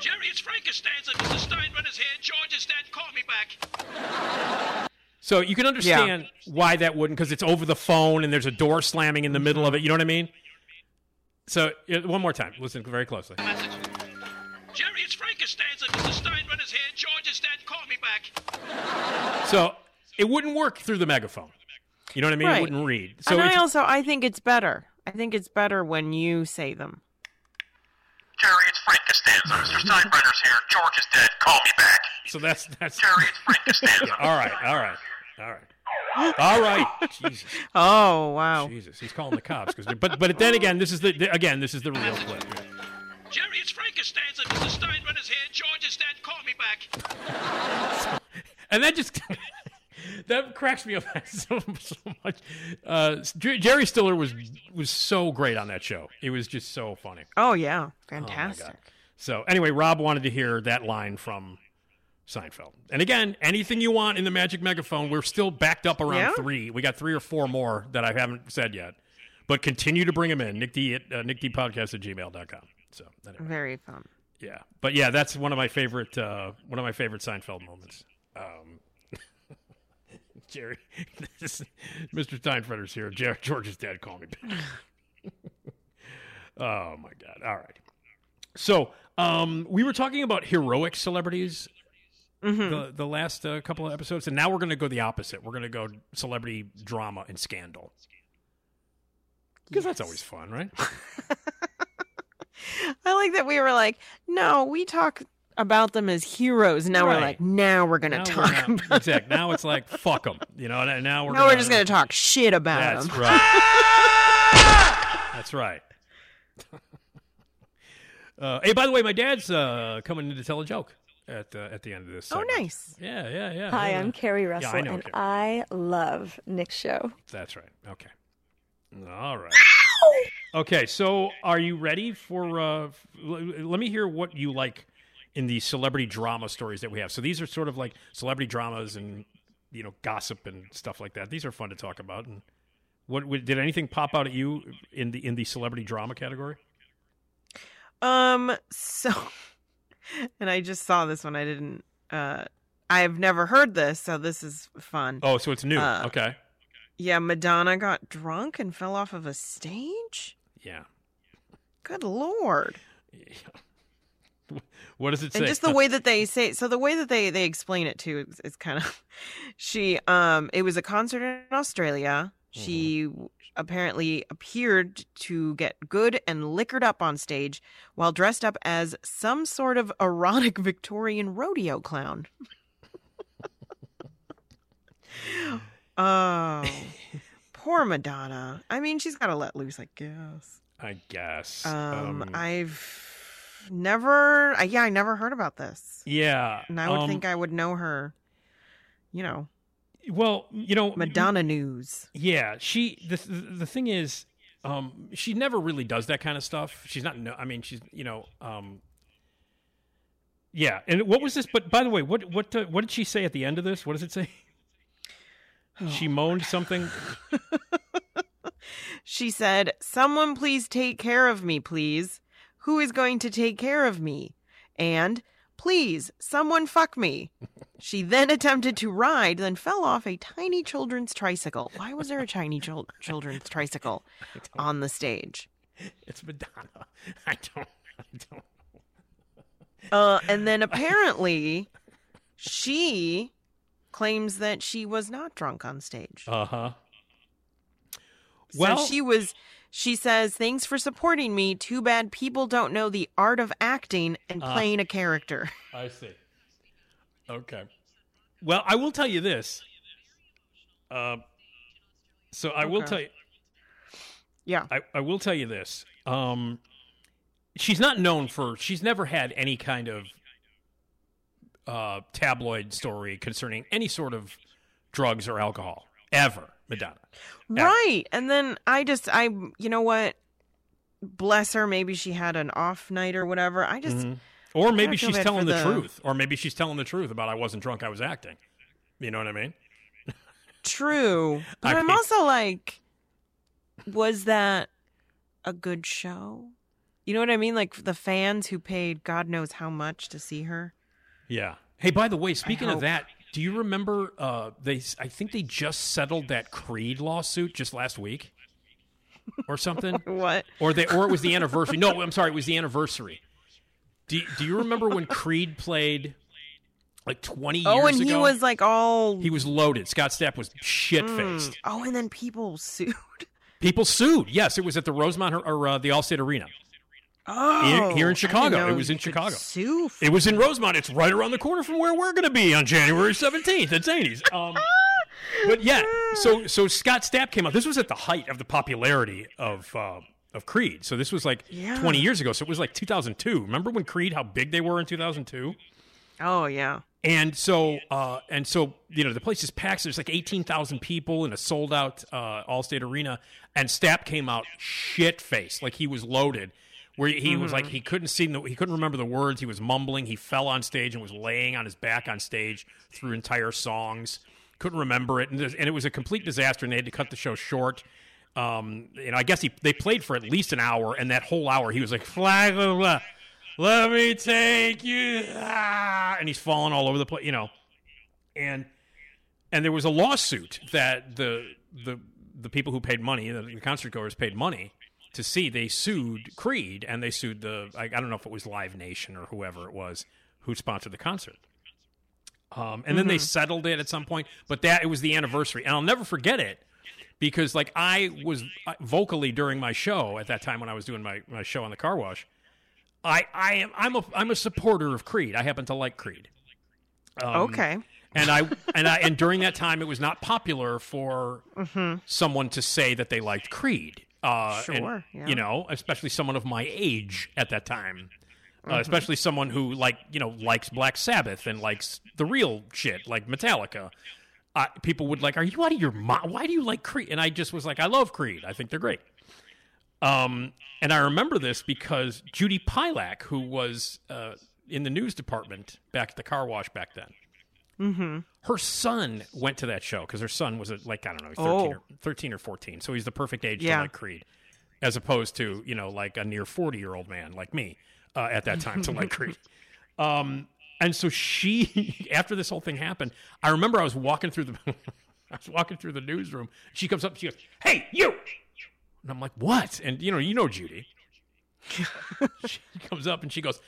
Jerry, it's Frank Costanza. Mr. Steinbrenner's here. George is dead. Call me back. So you can understand why that wouldn't, because it's over the phone and there's a door slamming in the middle of it. You know what I mean? So one more time. Listen very closely. Jerry, it's Frank Costanza. Mr. Steinbrenner's here. George is dead. Call me back. So it wouldn't work through the megaphone. You know what I mean? Right. It wouldn't read. So and I also I think it's better. I think it's better when you say them. Jerry, it's Frank Costanza. Mr. Steinbrenner's here. George is dead. Call me back. So that's that's. Jerry, it's Frank Costanza. Yeah, all right, all right, all right, all right. Jesus, Oh wow. Jesus, he's calling the cops. 'cause- but but then again, this is the the- again this is the real clip. Jerry, it's Frank Costanza. Mr. Steinbrenner's here. George is dead. Call me back. And that just that cracks me up so, so much. Uh, Jerry Stiller was was so great on that show. It was just so funny. Oh yeah, Oh, fantastic. God. So anyway, Rob wanted to hear that line from Seinfeld. And again, anything you want in the magic megaphone, we're still backed up around Yeah? three. We got three or four more that I haven't said yet. But continue to bring them in. Nick D at uh, nickdpodcast at gmail.com. So anyway, Very fun. yeah. But yeah, that's one of my favorite uh, one of my favorite Seinfeld moments. Um, Jerry, Mr. Steinfretter's here. Jer- George is dead. Call me back. oh my god! All right. So um, we were talking about heroic celebrities Mm-hmm. the the last uh, couple of episodes, and now we're going to go the opposite. We're going to go celebrity drama and scandal because that's always fun, right? I like that we were like, no, we talk about them as heroes. Now Right. we're like, now we're gonna Now we're talk. not- about exact. Now it's like fuck them, you know. And now we're now we're just gonna talk shit about That's them. right. That's right. uh, hey, by the way, my dad's uh, coming in to tell a joke at uh, at the end of this. Oh, nice. Yeah, yeah, yeah. Hi, yeah. I'm Keri Yeah, Russell, I know. and Keri. I love Nick's show. That's right. Okay. All right. Okay, so are you ready for? Uh, f- l- let me hear what you like in the celebrity drama stories that we have. So these are sort of like celebrity dramas and you know gossip and stuff like that. These are fun to talk about. And what what- did anything pop out at you in the in the celebrity drama category? Um, so, and I just saw this one. I didn't. Uh, I've never heard this, so this is fun. Oh, so it's new. Uh, okay. Yeah, Madonna got drunk and fell off of a stage. Yeah. Good lord. What does it say? and just the way that they say so the way that they they explain it too is, is kind of she um it was a concert in australia. She w apparently appeared to get good and liquored up on stage while dressed up as some sort of erotic victorian rodeo clown. Oh poor madonna. I mean she's got to let loose i guess. I guess. um, Um, I've never, I, yeah, I never heard about this, yeah. and I would um, think I would know her. You know, Well, you know, Madonna news. Yeah, she. The the thing is, um, she never really does that kind of stuff. She's not. No, I mean, she's. You know. Um, yeah, and what was this? But by the way, what what uh, what did she say at the end of this? What does it say? She moaned something. She said, "Someone please take care of me, please. Who is going to take care of me?" And Please, someone fuck me. She then attempted to ride, then fell off a tiny children's tricycle. Why was there a tiny chil- children's tricycle on the stage? It's Madonna. I don't. I don't. Uh, and then apparently, she claims that she was not drunk on stage. Uh huh. So Well- she was. She says, "Thanks for supporting me. Too bad people don't know the art of acting and Ah. playing a character." I see. Okay. Well, I will tell you this. Uh, so I will tell you. Yeah. I, I will tell you this. Um, she's not known for. She's never had any kind of uh, tabloid story concerning any sort of drugs or alcohol ever. Madonna. Ever. Right. And then I just, I, you know what? Bless her. Maybe she had an off night or whatever. I just, Mhm. Or maybe she's telling the, the- truth. Or maybe she's telling the truth about I wasn't drunk, I was acting. You know what I mean? true. But I I'm mean- also like, was that a good show? You know what I mean? Like the fans who paid God knows how much to see her. Yeah. Hey, by the way, speaking of that, do you remember uh they I think they just settled that Creed lawsuit just last week or something? What? Or they or it was the anniversary. No, I'm sorry, it was the anniversary. Do do you remember when Creed played like 20 years ago. Oh, and ago? he was like all. he was loaded. Scott Stapp was shit-faced. Mm. Oh, and then people sued. People sued. Yes, it was at the Rosemont or, or uh, the Allstate Arena. Oh, Here- in Chicago. It was in Chicago. Sue. It was in Rosemont. It's right around the corner from where we're going to be on January 17th at Zany's. Um, but yeah, so so Scott Stapp came out. This was at the height of the popularity of uh, of Creed. So this was like Yeah. 20 years ago. So it was like 2002. Remember when Creed how big they were in 2002? Oh yeah. And so, uh, and so, you know, the place is packed. There's like eighteen thousand people in a sold out uh, Allstate Arena, and Stapp came out shit faced, like he was loaded. Where he was like he couldn't see, the, he couldn't remember the words. He was mumbling. He fell on stage and was laying on his back on stage through entire songs. Couldn't remember it, and, and it was a complete disaster. And they had to cut the show short. Um, you know, I guess he they played for at least an hour, and that whole hour he was like flag, blah, blah, let me take you, ah, and he's falling all over the place, you know, and and there was a lawsuit that the the the people who paid money, the, the concert goers paid money to see. They sued Creed, and they sued the I, I don't know if it was Live Nation or whoever it was who sponsored the concert. Um, and then they settled it at some point, but that it was the anniversary, and I'll never forget it because like I was uh, vocally during my show at that time when I was doing my, my show on the car wash. I I am I'm a I'm a supporter of Creed. I happen to like Creed. Um, Okay. And I and I and during that time it was not popular for Mm-hmm. someone to say that they liked Creed. Uh, and, Sure, yeah. You know, especially someone of my age at that time. Mm-hmm. Uh, especially someone who like you know likes Black Sabbath and likes the real shit like Metallica. Uh, people would like, "Are you out of your mind? Why do you like Creed?" And I just was like, "I love Creed. I think they're great." Um, and I remember this because Judy Pielach, who was uh, in the news department back at the car wash back then, Mm-hmm. Her son went to that show because her son was like I don't know, 13, Oh. or, 13 or fourteen, so he's the perfect age Yeah. to like Creed, as opposed to you know like a near forty year old man like me uh, at that time to like Creed. Um, and so she, after this whole thing happened, I remember I was walking through the, I was walking through the newsroom. She comes up, she goes, "Hey, you!" And I'm like, "What?" And you know, you know Judy. she comes up and she goes,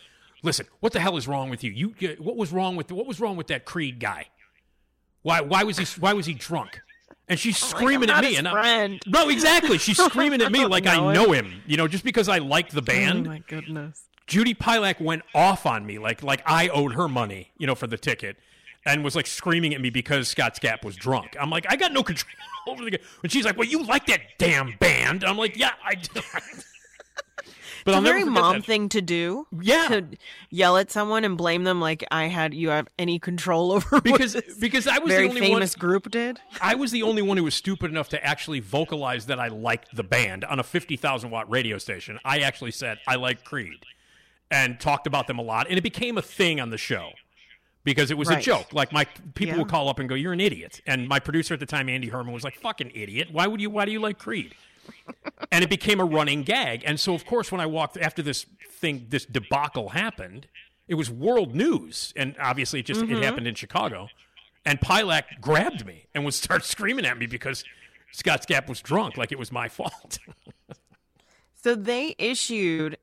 listen, what the hell is wrong with you? You, you- what was wrong with what was wrong with that Creed guy? Why, why was he, why was he drunk? And she's screaming I'm at me, and I'm, friend. no, exactly. She's screaming at me like I know know him. him. You know, just because I like the oh band. Oh my goodness. Judy Pielach went off on me like like I owed her money, you know, for the ticket, and was like screaming at me because Scott Stapp was drunk. I'm like, I got no control over the. And she's like, Well, you like that damn band? I'm like, Yeah, I do. but it's I'll a very mom that. thing to do. Yeah. To yell at someone and blame them like I had you have any control over what because because I was very the only famous one, group did. I was the only one who was stupid enough to actually vocalize that I liked the band on a fifty thousand watt radio station. I actually said I like Creed and talked about them a lot, and it became a thing on the show because it was a joke. Like my people Yeah. would call up and go, "You're an idiot," and my producer at the time, Andy Herman, was like, "Fucking idiot! Why would you? Why do you like Creed?" And it became a running gag. And so, of course, when I walked after this thing, this debacle happened, it was world news, and obviously, it just Mm-hmm. it happened in Chicago. And Pielach grabbed me and would start screaming at me because Scott Stapp was drunk, like it was my fault. So they issued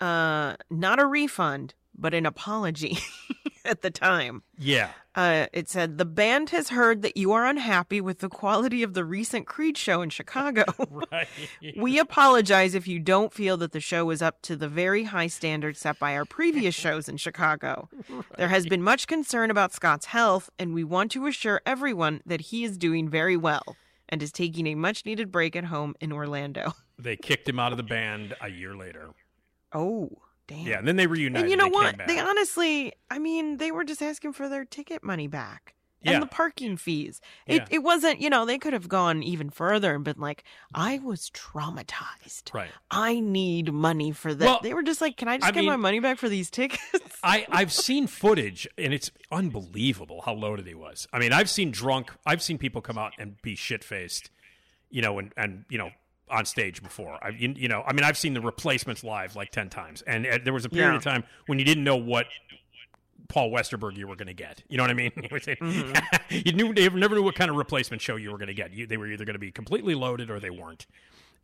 uh not a refund, but an apology at the time. yeah, Uh, it said the band has heard that you are unhappy with the quality of the recent Creed show in Chicago. right. we apologize if you don't feel that the show is up to the very high standards set by our previous shows in Chicago. There has been much concern about Scott's health, and we want to assure everyone that he is doing very well and is taking a much needed break at home in Orlando. They kicked him out of the band a year later. Oh, damn. Yeah, and then they reunited. And you know They what? They honestly, I mean, they were just asking for their ticket money back Yeah. and the parking fees. Yeah. It, it wasn't, you know, they could have gone even further and been like, I was traumatized. Right. I need money for that. Well, they were just like, can I just I get my money back for these tickets? I, I've seen footage, and it's unbelievable how loaded he was. I mean, I've seen drunk. I've seen people come out and be shit faced, you know, and and you know, on stage before. I, you, you know, I mean, I've seen the replacements live like ten times, and uh, there was a period Yeah. of time when you didn't know what Paul Westerberg you were going to get. You know what I mean? You, say- you knew you never knew what kind of replacement show you were going to get. You, they were either going to be completely loaded or they weren't.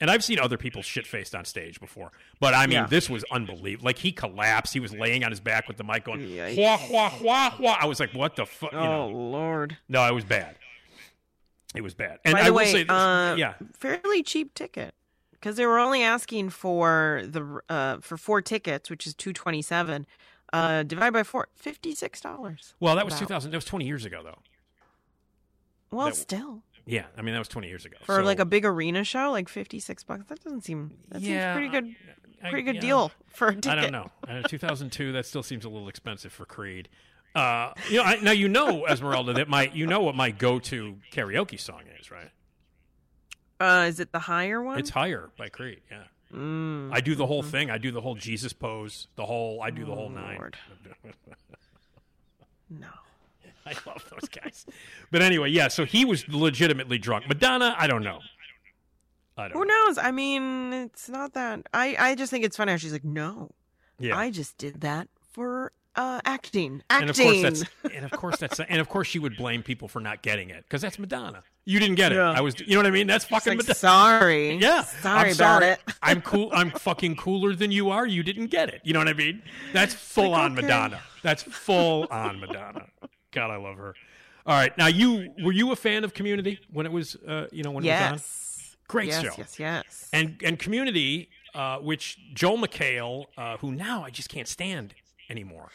And I've seen other people shit faced on stage before, but I mean, Yeah. this was unbelievable. Like he collapsed. He was laying on his back with the mic going, Yikes. "Wah wah wah wah." I was like, "What the fuck?" You oh, know? Lord. No, it was bad. It was bad. And By I the will way, say, this, uh, yeah, fairly cheap ticket because they were only asking for the uh for four tickets, which is two twenty seven. Uh, divide by four, fifty six dollars. well, that was about. 2000. That was 20 years ago, though. Well, that- still Yeah, I mean that was 20 years ago. for So- like a big arena show, like fifty six bucks. That doesn't seem that Yeah, seems pretty good. I- Pretty good yeah. deal for a ticket. I don't know. Uh, 2002, that still seems a little expensive for Creed. Uh, you know, I, now you know Esmeralda that my you know what my go-to karaoke song is, right? Uh, is it the higher one? It's "Higher" by Creed. Yeah, Mm. I do the whole thing. I do the whole Jesus pose. The whole. I do the Oh, whole nine. No. I love those guys. But anyway, yeah. So he was legitimately drunk. Madonna, I don't know. I don't. Who know. knows? I mean, it's not that. I I just think it's funny how she's like, no, Yeah. I just did that for uh acting. and Acting. of course that's and of course that's and of course she would blame people for not getting it because that's Madonna. You didn't get it. Yeah. I was. You know what I mean? That's fucking like, Madonna. sorry. Yeah, Sorry I'm about sorry. it. I'm cool. I'm fucking cooler than you are. You didn't get it. You know what I mean? That's full like, on okay. Madonna. That's full on Madonna. God, I love her. All right, now you were you a fan of Community when it was uh, you know when it was on? Yes. Great yes, show. Yes, yes. And and Community, uh, which Joel McHale, uh, who now I just can't stand anymore.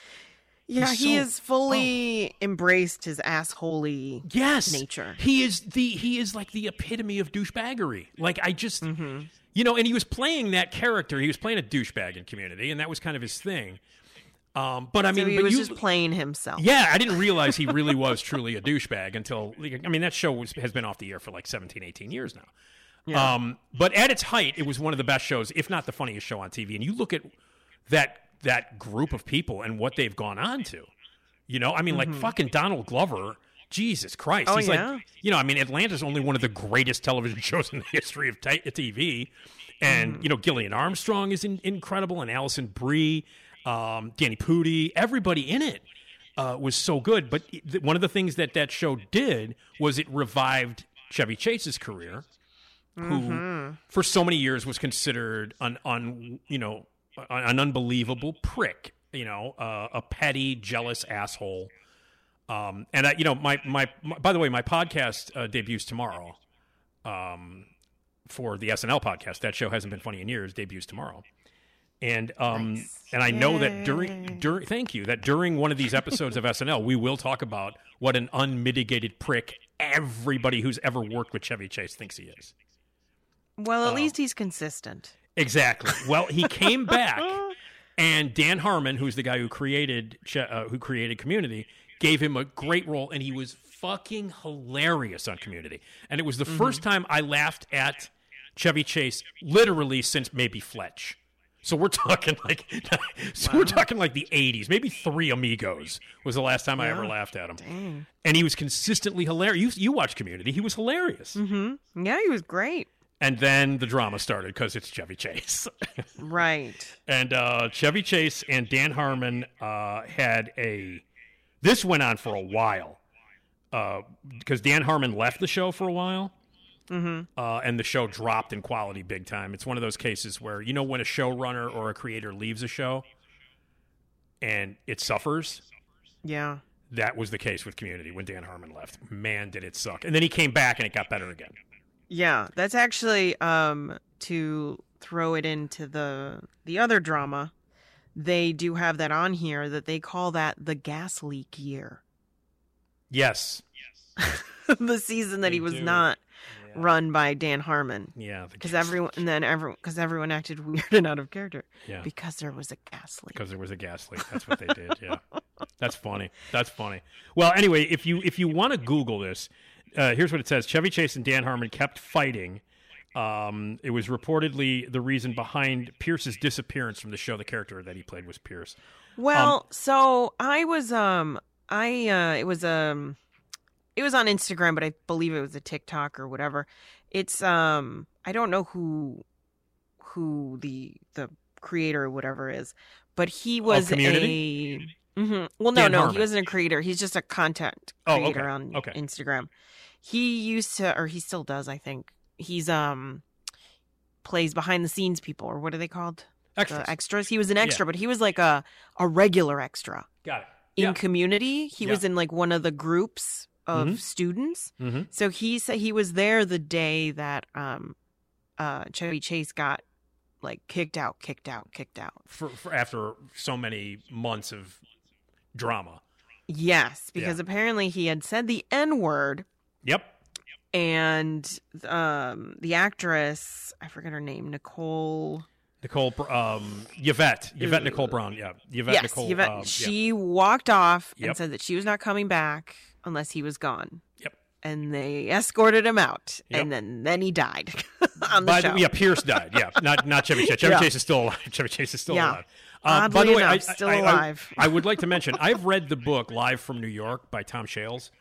yeah, he's he so- has fully embraced his assholey Yes, nature. He is the he is like the epitome of douchebaggery. Like I just, Mm-hmm. you know, and he was playing that character. He was playing a douchebag in Community, and that was kind of his thing. Um, but I mean, so he but was you, just playing himself. yeah, I didn't realize he really was truly a douchebag until I mean that show was, has been off the air for like 17, 18 years now. Yeah. Um, but at its height, it was one of the best shows, if not the funniest show on TV. And you look at that that group of people and what they've gone on to. You know, I mean, like fucking Donald Glover. Jesus Christ, Mm-hmm. Oh, he's yeah? like, you know, I mean, Atlanta's only one of the greatest television shows in the history of t- TV, and Mm-hmm. you know, Gillian Armstrong is in- incredible, and Alison Brie, um, Danny Pudi, everybody in it uh, was so good. But th- one of the things that that show did was it revived Chevy Chase's career, who Mm-hmm. for so many years was considered an un, you know an, unbelievable prick. you know, uh, a petty, jealous asshole. Um, and I, you know, my, my, my by the way, my podcast uh, debuts tomorrow. Um, for the SNL podcast, that show hasn't been funny in years. Debuts tomorrow, and um, and I know that during during thank you that during one of these episodes of SNL, we will talk about what an unmitigated prick everybody who's ever worked with Chevy Chase thinks he is. Well, at Oh. least he's consistent. Exactly. Well, he came back, and Dan Harmon, who's the guy who created uh, who created Community, gave him a great role, and he was fucking hilarious on Community. And it was the first time I laughed at Chevy Chase, literally since maybe Fletch. So we're talking like, so we're talking like the '80s. Maybe Three Amigos was the last time I ever laughed at him. Dang. And he was consistently hilarious. You, you watch Community; he was hilarious. Mm-hmm. Yeah, he was great. And then the drama started because it's Chevy Chase. Right. and uh, Chevy Chase and Dan Harmon uh, had a. This went on for a while because Dan Harmon left the show for a while, Mm-hmm. uh, and the show dropped in quality big time. It's one of those cases where you know when a showrunner or a creator leaves a show, and it suffers. Yeah. That was the case with Community when Dan Harmon left. Man, did it suck! And then he came back and it got better again. Yeah, that's actually um to throw it into the the other drama. They do have that on here that they call that the gas leak year. Yes, Yes. the season that They he was do. not run by Dan Harmon. yeah, Because everyone and then everyone because everyone acted weird and out of character. Yeah. Because there was a gas leak. because there was a gas leak. That's what they did. Yeah, that's funny. That's funny. Well, anyway, if you if you want to Google this, uh, here's what it says: Chevy Chase and Dan Harmon kept fighting. Um, it was reportedly the reason behind Pierce's disappearance from the show. The character that he played was Pierce. Well, so I was um I uh it was um it was on Instagram, but I believe it was a TikTok or whatever. It's um I don't know who who the the creator or whatever is, but he was Community? a Mhm. well no Dan no Harmon. he wasn't a creator. He's just a content Oh, creator okay. on Okay. Instagram. He used to or he still does, I think. He's um plays behind the scenes people or what are they called? Extras. The extras. He was an Yeah. extra, but he was like a a regular extra Got it. in Yeah. community. He Yeah. was in like one of the groups of Mhm. students. Mhm. So he said he was there the day that um uh Chevy Chase got like kicked out, kicked out, kicked out. For, for after so many months of drama. Yes, because apparently he had said the N word Yep. and um the actress, I forget her name, Nicole Nicole, um, Yvette, Yvette Nicole Brown. Yeah, Yvette yes, Nicole. Yvette, um, yeah. she walked off Yep. and said that she was not coming back unless he was gone. Yep. And they escorted him out, Yep. and then then he died on the By show. the, yeah, Pierce died. Yeah, not not Chevy Chase. Chevy Yeah. Chase is still alive. Chevy Chase is still Yeah. alive. Uh, by the way, I, still I- I- alive. I, would like to mention I've read the book Live from New York by Tom Shales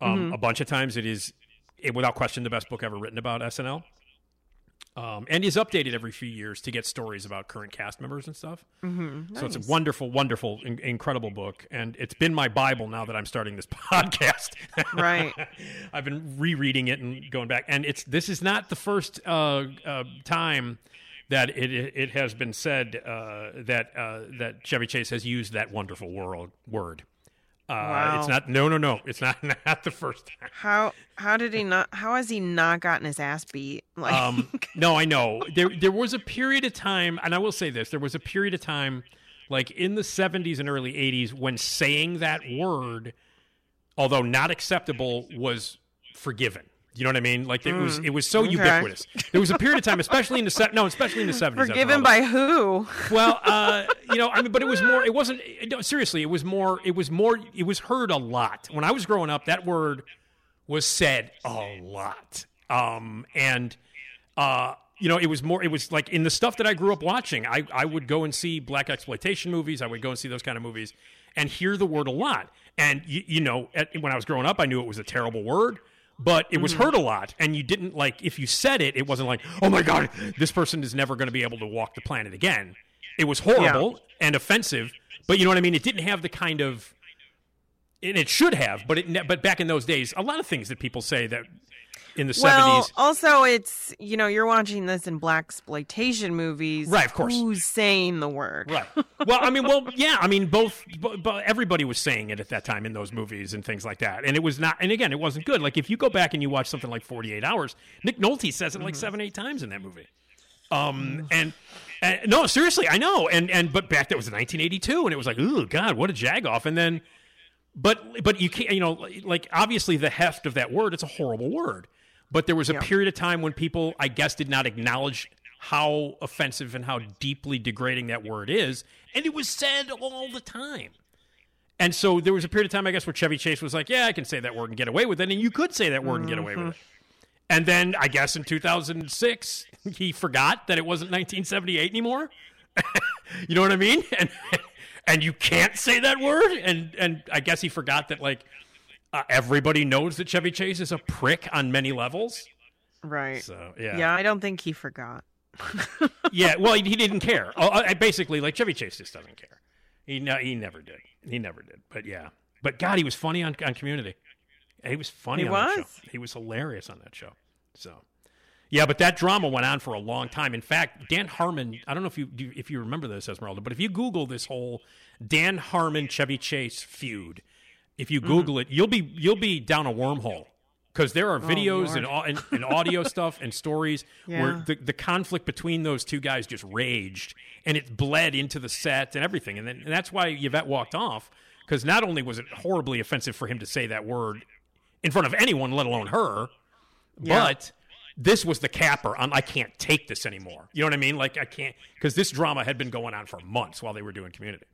um, Mhm. a bunch of times. It is, it, without question, the best book ever written about SNL. Um, and is updated every few years to get stories about current cast members and stuff. Mhm. So it's a wonderful, wonderful, in- incredible book, and it's been my bible now that I'm starting this podcast. Right. I've been rereading it and going back, and it's this is not the first uh, uh, time that it it has been said uh, that uh, that Chevy Chase has used that wonderful world word. Uh, Wow. It's not no no no. It's not not the first time. How how did he not? How has he not gotten his ass beat? Like, Um, no, I know there there was a period of time, and I will say this: there was a period of time, like in the '70s and early '80s, when saying that word, although not acceptable, was forgiven. You know what I mean? Like it was Mm, it was so okay. ubiquitous. There was a period of time, especially in the se- no, especially in the '70s. forgiven by who? Well, uh, you know, I mean, but it was more. It wasn't. No, seriously, it was more. It was more. It was heard a lot when I was growing up. That word was said a lot, um, and uh, you know, it was more. It was like in the stuff that I grew up watching. I I would go and see black exploitation movies. I would go and see those kind of movies and hear the word a lot. And you, you know, at, when I was growing up, I knew it was a terrible word. But it was Mm-hmm. heard a lot, and you didn't like if you said it. It wasn't like, "Oh my god, this person is never going to be able to walk the planet again." It was horrible and offensive, but you know what I mean. It didn't have the kind of, and it should have, but it. But back in those days, a lot of things that people say that in the Well, 70s. also it's you know you're watching this in black exploitation movies, Right, of course. Who's saying the word? Right. Well, I mean, well, yeah. I mean, both, but, but everybody was saying it at that time in those movies and things like that, and it was not. And again, it wasn't good. Like if you go back and you watch something like Forty Eight Hours, Nick Nolte says it like seven, eight times in that movie. Um, and, and no, seriously, I know. And and but back that was 1982, and it was like, oh God, what a jag off. And then, but but you can't, you know, like obviously the heft of that word, it's a horrible word. But there was a period of time when people, I guess, did not acknowledge how offensive and how deeply degrading that word is, and it was said all the time. And so there was a period of time, I guess, where Chevy Chase was like, "Yeah, I can say that word and get away with it," and you could say that word and get away with it. Mm-hmm. And then I guess in 2006, he forgot that it wasn't 1978 anymore. you know what I mean? And and you can't say that word. And and I guess he forgot that like uh, everybody knows that Chevy Chase is a prick on many levels. Right. So yeah, Yeah, I don't think he forgot. yeah. Well, he, he didn't care. I, basically, like Chevy Chase just doesn't care. He no, he never did. He never did. But yeah. But God, he was funny on on Community. He was funny He on that was? show. He was hilarious on that show. So. Yeah, but that drama went on for a long time. In fact, Dan Harmon, I don't know if you if you remember this, Esmeralda, but if you Google this whole Dan Harmon Chevy Chase feud, if you mm-hmm. Google it, you'll be you'll be down a wormhole because there are oh, videos and, and, and audio stuff and stories where the, the conflict between those two guys just raged and it bled into the set and everything. And then and that's why Yvette walked off because not only was it horribly offensive for him to say that word in front of anyone, let alone her, Yeah. but this was the capper on I can't take this anymore. You know what I mean? Like I can't because this drama had been going on for months while they were doing community.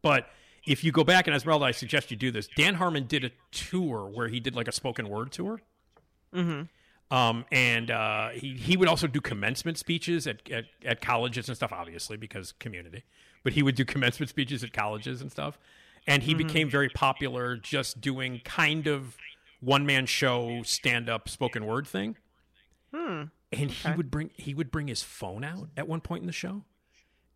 But if you go back and Esmeralda, I suggest you do this. Dan Harmon did a tour where he did like a spoken word tour. Mm-hmm. Um, and uh, he he would also do commencement speeches at, at at colleges and stuff, obviously because community. But he would do commencement speeches at colleges and stuff, and he Mhm. became very popular just doing kind of one man show, stand up, spoken word thing. Hmm. And he would bring he would bring his phone out at one point in the show,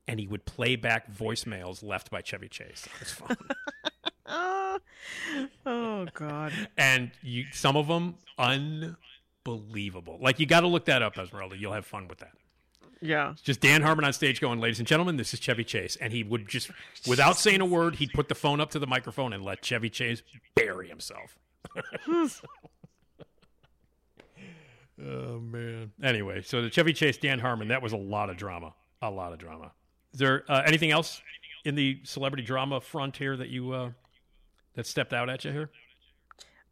and he would play back voicemails left by Chevy Chase on his phone. Oh, oh God. and you some of them unbelievable. Like you got to look that up, Esmeralda. You'll have fun with that. Yeah. It's just Dan Harmon on stage going, "Ladies and gentlemen, this is Chevy Chase," and he would just, without saying a word, he'd put the phone up to the microphone and let Chevy Chase bury himself. Hmm. oh man. Anyway, so the Chevy Chase Dan Harmon that was a lot of drama, a lot of drama. Is there uh, anything else in the celebrity drama front here that you uh, that stepped out at you here?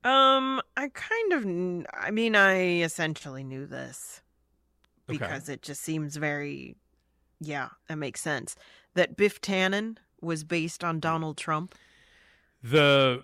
Um, I kind of, I mean, I essentially knew this Okay. because it just seems very, yeah, that makes sense. That Biff Tannen was based on Donald Trump. the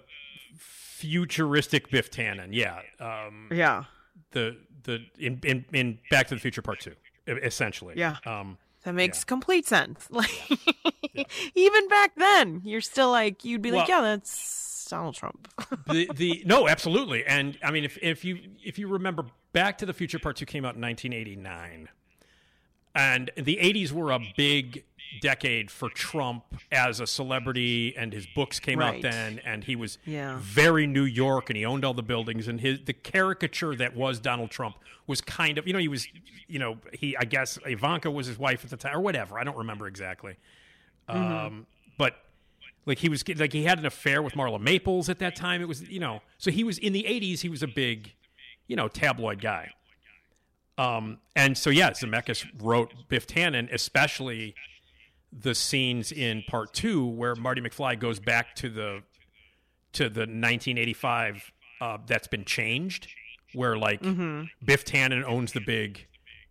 futuristic Biff Tannen. Yeah, um, Yeah. The the in, in in Back to the Future Part Two, essentially. Yeah. Um, That makes complete sense. Like, even back then, you're still like, you'd be like, yeah, that's Donald Trump. the the no, absolutely. And I mean, if if you if you remember, Back to the Future Part Two came out in 1989, and the 80s were a big decade for Trump as a celebrity, and his books came Right. out then, and he was Yeah. very New York, and he owned all the buildings, and his the caricature that was Donald Trump was kind of you know he was you know he I guess Ivanka was his wife at the time or whatever I don't remember exactly, Mm-hmm. um, but like he was like he had an affair with Marla Maples at that time. It was you know so he was in the '80s. He was a big you know tabloid guy. Um, and so yeah, Zemeckis wrote Biff Tannen, especially the scenes in part two where Marty McFly goes back to the to the 1985 uh, that's been changed, where like Mhm. Biff Tannen owns the big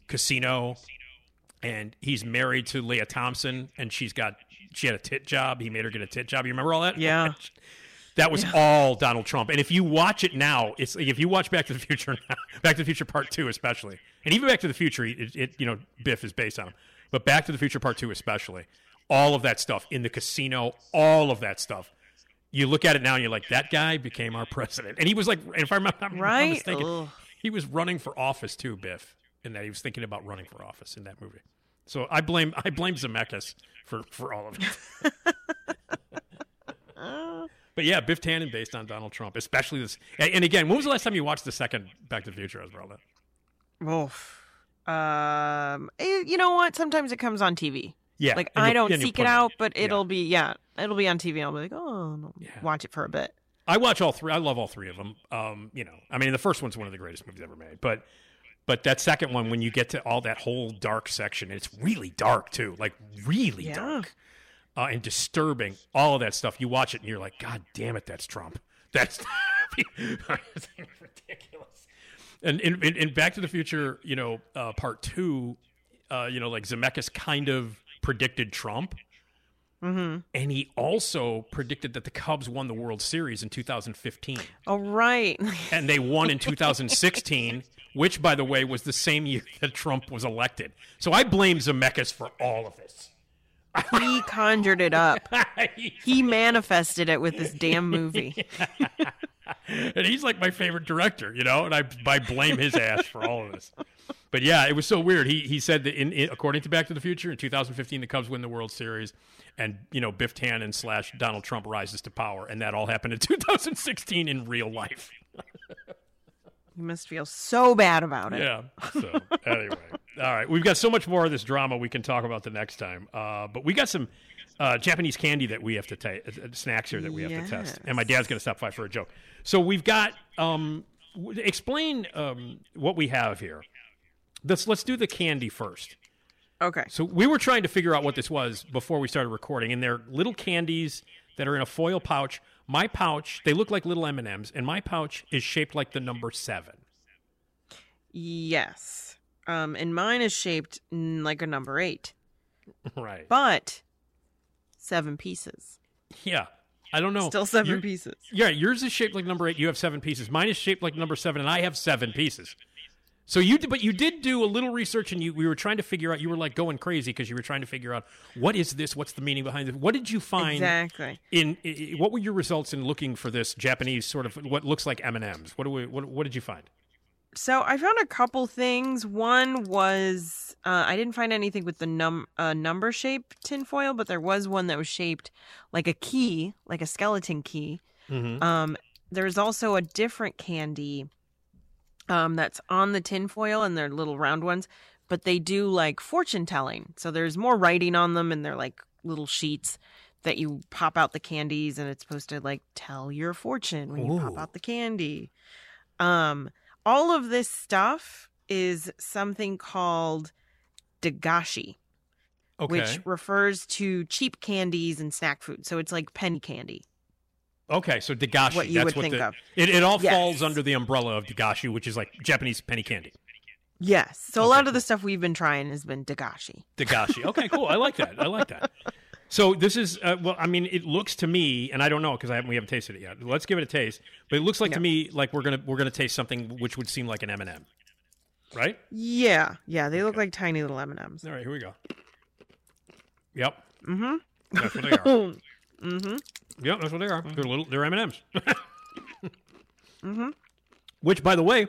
casino, and he's married to Lea Thompson, and she's got she had a tit job. He made her get a tit job. You remember all that? Yeah. That was all Donald Trump. And if you watch it now, it's like if you watch Back to the Future now, Back to the Future Part Two especially, and even Back to the Future, it, it you know Biff is based on him, but Back to the Future Part Two especially, all of that stuff in the casino, all of that stuff. You look at it now and you're like, that guy became our president, and he was like, if I remember, I'm not Right? mistaken, Ugh. he was running for office too, Biff, in that he was thinking about running for office in that movie. So I blame I blame Zemeckis for for all of it. Uh, But yeah, Biff Tannen based on Donald Trump, especially this. And, again, when was the last time you watched the second Back to the Future, Esmeralda? Oof. Um, eh, you know what? Sometimes it comes on TV. Yeah, Like I don't seek it it out, but it'll be yeah, it'll be on TV. I'll be like, oh, no, watch it for a bit. I watch all three. I love all three of them. Um, you know, I mean, the first one's one of the greatest movies ever made, but but that second one, when you get to all that whole dark section, it's really dark too, like really Yeah. dark uh, and disturbing. All of that stuff. You watch it and you're like, God damn it, that's Trump. That's ridiculous. And in, Back to the Future, you know, uh, part two, uh, you know, like Zemeckis kind of predicted Trump. Mm-hmm. And he also predicted that the Cubs won the World Series in 2015. Oh right. And they won in 2016, which, by the way, was the same year that Trump was elected. So I blame Zemeckis for all of this. He conjured it up. he manifested it with this damn movie. and he's like my favorite director, you know, and I, I blame his ass for all of this. But yeah, it was so weird. He he said that in, in according to Back to the Future, in 2015, the Cubs win the World Series, and you know Biff Tannen slash Donald Trump rises to power, and that all happened in 2016 in real life. You must feel so bad about it. Yeah. So anyway, all right, we've got so much more of this drama we can talk about the next time. Uh, but we got some uh, Japanese candy that we have to taste, uh, snacks here that we have to test, and my dad's going to stop by for a joke. So we've got. Um, w- explain um, what we have here. Let's let's do the candy first. Okay. So we were trying to figure out what this was before we started recording, and they're little candies that are in a foil pouch. My pouch, they look like little M and my pouch is shaped like the number seven. Yes. Um, and mine is shaped like a number eight, right. but seven pieces. Yeah. I don't know. Still 7 Your- pieces. Yeah, yours is shaped like number eight. You have seven pieces. Mine is shaped like number seven, and I have seven pieces. So you, did, but you did do a little research, and you we were trying to figure out. You were like going crazy because you were trying to figure out what is this? What's the meaning behind it? What did you find? Exactly. In, i what were your results in looking for this Japanese sort of what looks like M and M's? What do we? What, what did you find? So I found a couple things. One was uh, I didn't find anything with the num uh, number shape tinfoil, but there was one that was shaped like a key, like a skeleton key. Mm-hmm. Um, there's also a different candy um, that's on the tinfoil, and they're little round ones, but they do like fortune telling. So there's more writing on them, and they're like little sheets that you pop out the candies, and it's supposed to like tell your fortune when you pop out the candy. Um, all of this stuff is something called dagashi, Okay. which refers to cheap candies and snack food. So it's like penny candy. Okay, so dagashi. What you that's would what think the, of. It, it all Yes. falls under the umbrella of dagashi, which is like Japanese penny candy. Yes. So a lot of the stuff we've been trying has been dagashi. Dagashi. Okay, cool. I like that. I like that. So this is uh, well. I mean, it looks to me, and I don't know because haven't, we haven't tasted it yet. Let's give it a taste. But it looks like to me like we're gonna we're gonna taste something which would seem like an M and m right? Yeah. Yeah. They look like tiny little M and M's. All right, here we go. Yep, Mm-hmm. that's what they are. mm-hmm. Yep, that's what they are. They're little. They're M and M's. Mm-hmm. Which, by the way,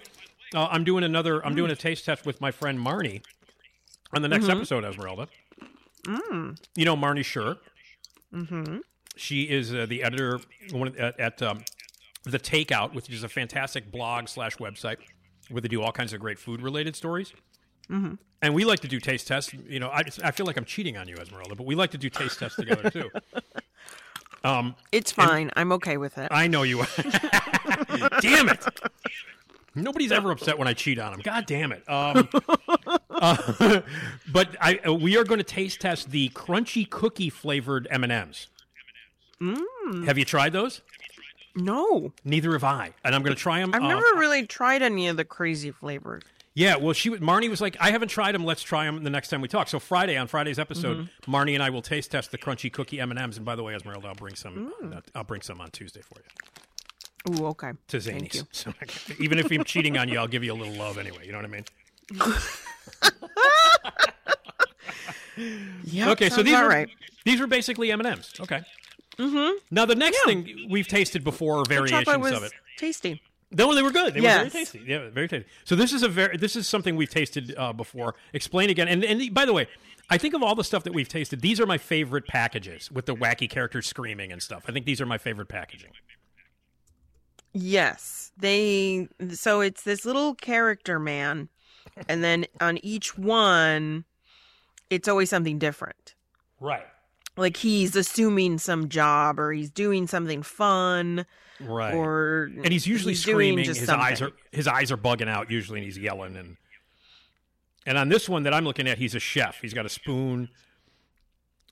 uh, I'm doing another. I'm doing a taste test with my friend Marnie on the next Mhm. episode, Esmeralda. Mm. You know Marnie Shure. Mm-hmm. She is uh, the editor one, at, at um, the Takeout, which is a fantastic blog slash website where they do all kinds of great food related stories. Mm-hmm. And we like to do taste tests. You know, I, I feel like I'm cheating on you, Esmeralda, but we like to do taste tests together too. Um, It's fine. I'm okay with it. I know you are. damn it! Nobody's ever upset when I cheat on them. God damn it! Um, uh, but I, uh, we are going to taste test the crunchy cookie flavored M and M's. Mm. Have you tried those? No. Neither have I, and I'm going to try them. I've never really tried any of the crazy flavors. Yeah, well, she Marnie was like, I haven't tried them. Let's try them the next time we talk. So Friday on Friday's episode, Mm-hmm. Marnie and I will taste test the crunchy cookie M and M's. And by the way, Esmeralda, I'll bring some. Mm. uh, I'll bring some on Tuesday for you Ooh, okay. to Thank you. So even if I'm cheating on you, I'll give you a little love anyway. You know what I mean? Yep, okay, so these are right. these are basically M and M's. Okay. Mm-hmm. Now the next thing we've tasted before, The variations of it. tasty. No, they were good. They were very tasty. Yeah, very tasty. So this is a very this is something we've tasted uh, before. Explain again. And and by the way, I think of all the stuff that we've tasted, these are my favorite packages with the wacky characters screaming and stuff. I think these are my favorite packaging. Yes, they. So it's this little character man, and then on each one, it's always something different. Right. Like he's assuming some job, or he's doing something fun, Right. or and he's usually he's screaming. His eyes are his eyes are bugging out usually, and he's yelling. And and on this one that I'm looking at, he's a chef. He's got a spoon,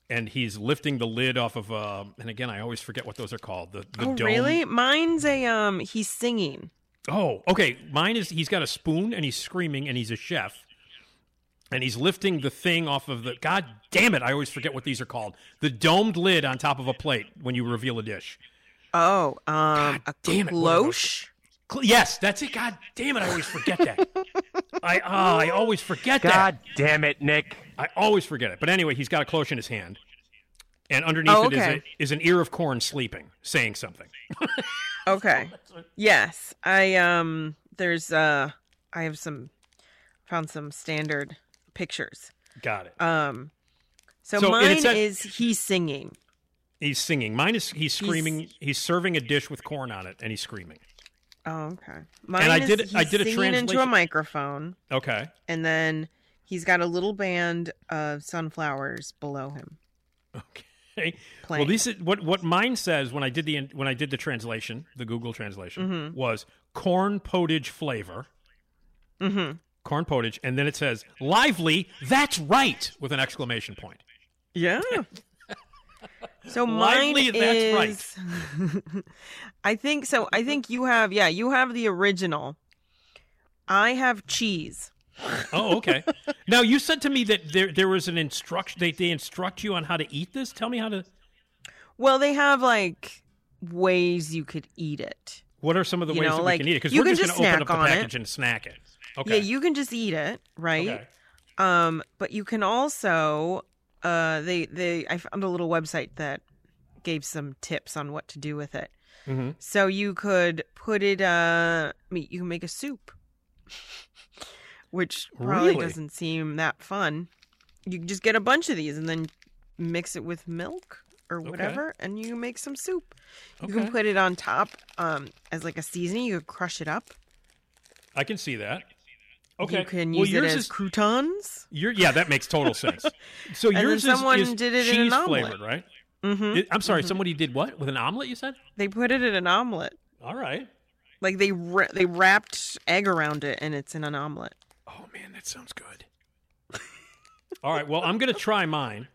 and he's lifting the lid off of. Uh, and again, I always forget what those are called. The the oh, dome. really? Mine's a um. He's singing. Oh, okay. Mine is he's got a spoon and he's screaming and he's a chef. And he's lifting the thing off of the God damn it, I always forget what these are called. The domed lid on top of a plate when you reveal a dish. Oh, um, a damn it, what are those? cloche. Cl- Yes, that's it. God damn it, I always forget that. I oh, I always forget that. God damn it, Nick. I always forget it. But anyway, he's got a cloche in his hand. And underneath Oh, it is, a, is an ear of corn sleeping, saying something. Okay. Yes, I um. There's uh. I have some. Found some standard pictures. Got it. Um. So, So, mine is he's singing. He's singing. Mine is he's screaming. He's, serving a dish with corn on it, and he's screaming. Oh, okay. Mine and I is did- he's I did a singing into a microphone, Okay. and then he's got a little band of sunflowers below him. Okay. Well, Playing. this is what what mine says when I did the when I did the translation, the Google translation Mhm. was corn potage flavor, Mm-hmm. Corn potage, and then it says lively. That's right with an exclamation point. Yeah. So mine Lively, is. that's I think so. I think you have. Yeah, you have the original. I have cheese. Oh, okay. now you said to me that there there was an instruction. They they instruct you on how to eat this. Tell me how to. Well, they have like ways you could eat it. What are some of the You ways know, that like, we can eat it? Because we're can just just going to open up the on it. package and snack it. Okay. Yeah, you can just eat it, right? Okay. Um, but you can also uh they they I found a little website that gave some tips on what to do with it. Mhm. So you could put it uh I mean you can make a soup. Which probably Really? doesn't seem that fun. You just get a bunch of these and then mix it with milk or Okay. whatever and you make some soup. You Okay. can put it on top um as like a seasoning, you could crush it up. I can see that. Okay. You can Well, use it as is- croutons. Your, yeah, that makes total sense. So yours someone is, is did it in cheese flavored, right? Mhm. It- I'm sorry, Mhm. somebody did what with an omelet? You said? They put it in an omelet. All right. Like they ra- they wrapped egg around it and it's in an omelet. Oh man, that sounds good. All right. Well, I'm gonna try mine.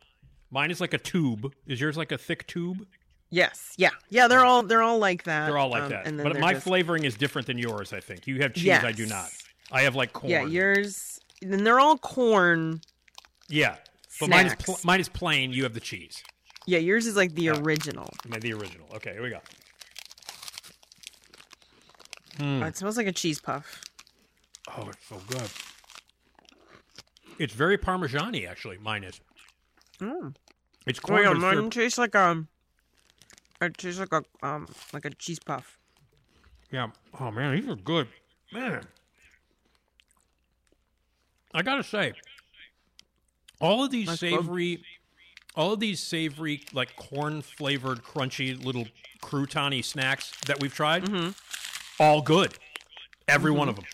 Mine is like a tube. Is yours like a thick tube? Yes. Yeah. Yeah, they're all they're all like that. They're all like um, that. But my just- flavoring is different than yours. I think you have cheese. I do not. I have like corn. Yeah, yours and they're all corn. Yeah. But mine is pl- mine is plain. You have the cheese. Yeah, yours is like the original. My the original. Okay, here we go. Oh, Hmm. it smells like a cheese puff. Oh, it's so good. It's very parmesan-y, actually. Mine is. Mm. It's Oh corn. yeah, but it's mine tastes like um it tastes like a um like a cheese puff. Yeah. Oh man, these are good. Man. I gotta say, all of these That's good. savory, all of these savory, like corn flavored, crunchy little croutony snacks that we've tried, Mm-hmm. all good. Every one of them.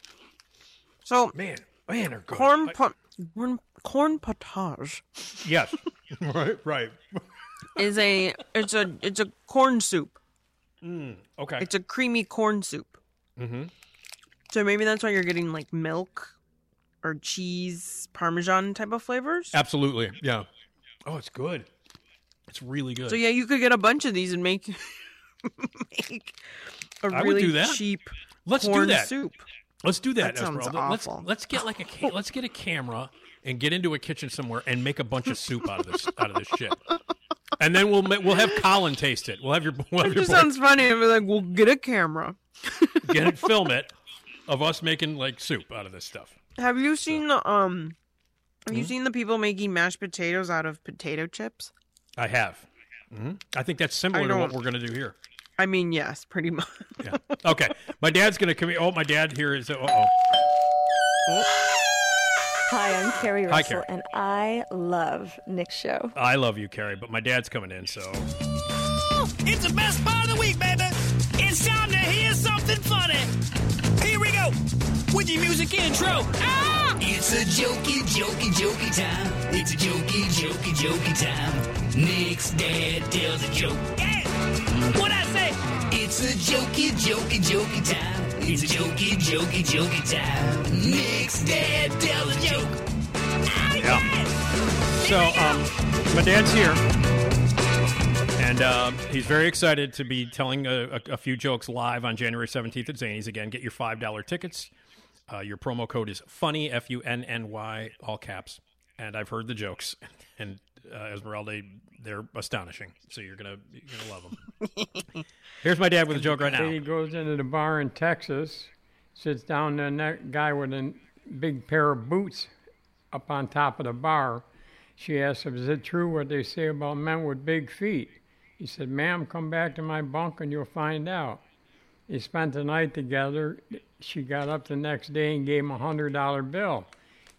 So man, man, they're good. corn I- po- corn corn potage Yes. right. Right. is a it's a it's a corn soup. Mm, okay. It's a creamy corn soup. mm-hmm. So maybe that's why you're getting like milk or cheese, parmesan type of flavors. Absolutely. Yeah. Oh, it's good. It's really good. So yeah, you could get a bunch of these and make make a I really do cheap Let's do corn that. soup. Let's do that. That sounds Esmeralda. Let's awful. let's get like a ca- let's get a camera and get into a kitchen somewhere and make a bunch of soup out of this out of this shit. And then we'll we'll have Colin taste it. We'll have your we'll have It your just boy sounds funny. I'd be like, "We'll get a camera." get it, film it of us making like soup out of this stuff. Have you seen the um? Have you Hmm? seen the people making mashed potatoes out of potato chips? I have. hmm I think that's similar to what we're going to do here. I mean, yes, pretty much. Yeah. Okay. My dad's going to come. Oh, my dad here is. Uh oh. Hi, I'm Keri Hi, Russell, Keri. and I love Nick's show. I love you, Keri, but my dad's coming in, so. It's the best part of the week, baby. It's time to hear something funny. Here we go with your music intro. Ah! It's a jokey, jokey, jokey time. It's a jokey, jokey, jokey time. Nick's dad tells a joke. Yeah! What I say? It's a jokey, jokey, jokey time. It's a jokey, jokey, jokey time. Nick's dad tells a joke. Ah, Yeah. So, um, my dad's here, and uh, he's very excited to be telling a, a, a few jokes live on January 17th at Zanies. Again, get your $5 tickets. Uh, your promo code is funny, F U N N Y, all caps. And I've heard the jokes, and uh, Esmeralda, they're astonishing. So you're gonna you're gonna love them. Here's my dad with a joke right now. He goes into the bar in Texas, sits down there, and that guy with a big pair of boots up on top of the bar. She asks him, Is it true what they say about men with big feet? He said, Ma'am, come back to my bunk and you'll find out. They spent the night together. She got up the next day and gave him a hundred dollar bill.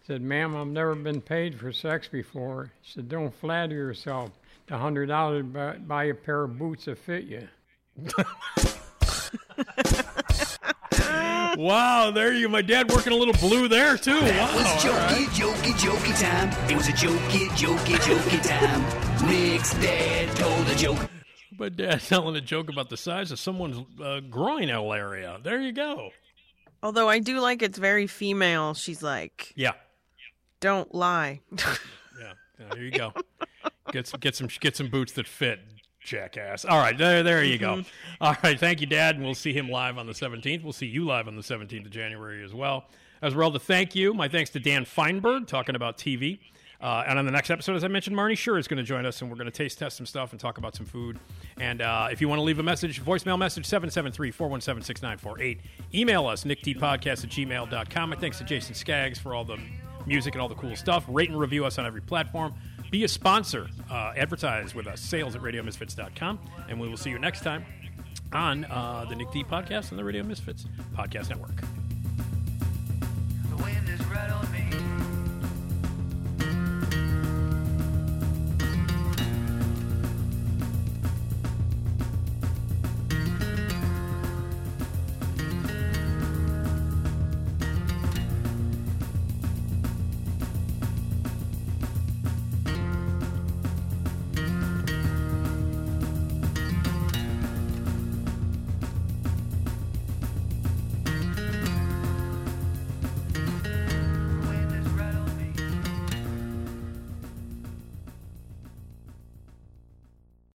Said, Ma'am, I've never been paid for sex before. She said, Don't flatter yourself. The hundred dollars buy, buy a pair of boots that fit you. wow, there you. My dad working a little blue there too. That was Wow. jokey, right. jokey, jokey time. It was a jokey, jokey, jokey time. Nick's dad told a joke. My dad telling a joke about the size of someone's uh, groinal area. There you go. Although I do like it's very female. She's like, Yeah. don't lie. Yeah, yeah, there you go. Get some, get some, get some boots that fit, jackass. All right, there, there you go. Mm-hmm. All right, thank you, Dad, and we'll see him live on the seventeenth. We'll see you live on the seventeenth of January as well. Esmeralda, thank you. My thanks to Dan Fienberg talking about TV. Uh, and on the next episode, as I mentioned, Marnie Shure is going to join us, and we're going to taste test some stuff and talk about some food. And uh, if you want to leave a message, voicemail message 773 417 6948. Email us, nickdpodcast at gmail.com. My thanks to Jason Skaggs for all the music and all the cool stuff. Rate and review us on every platform. Be a sponsor. Uh, advertise with us. Sales at radiomisfits.com. And we will see you next time on uh, the Nick D Podcast and the Radio Misfits Podcast Network.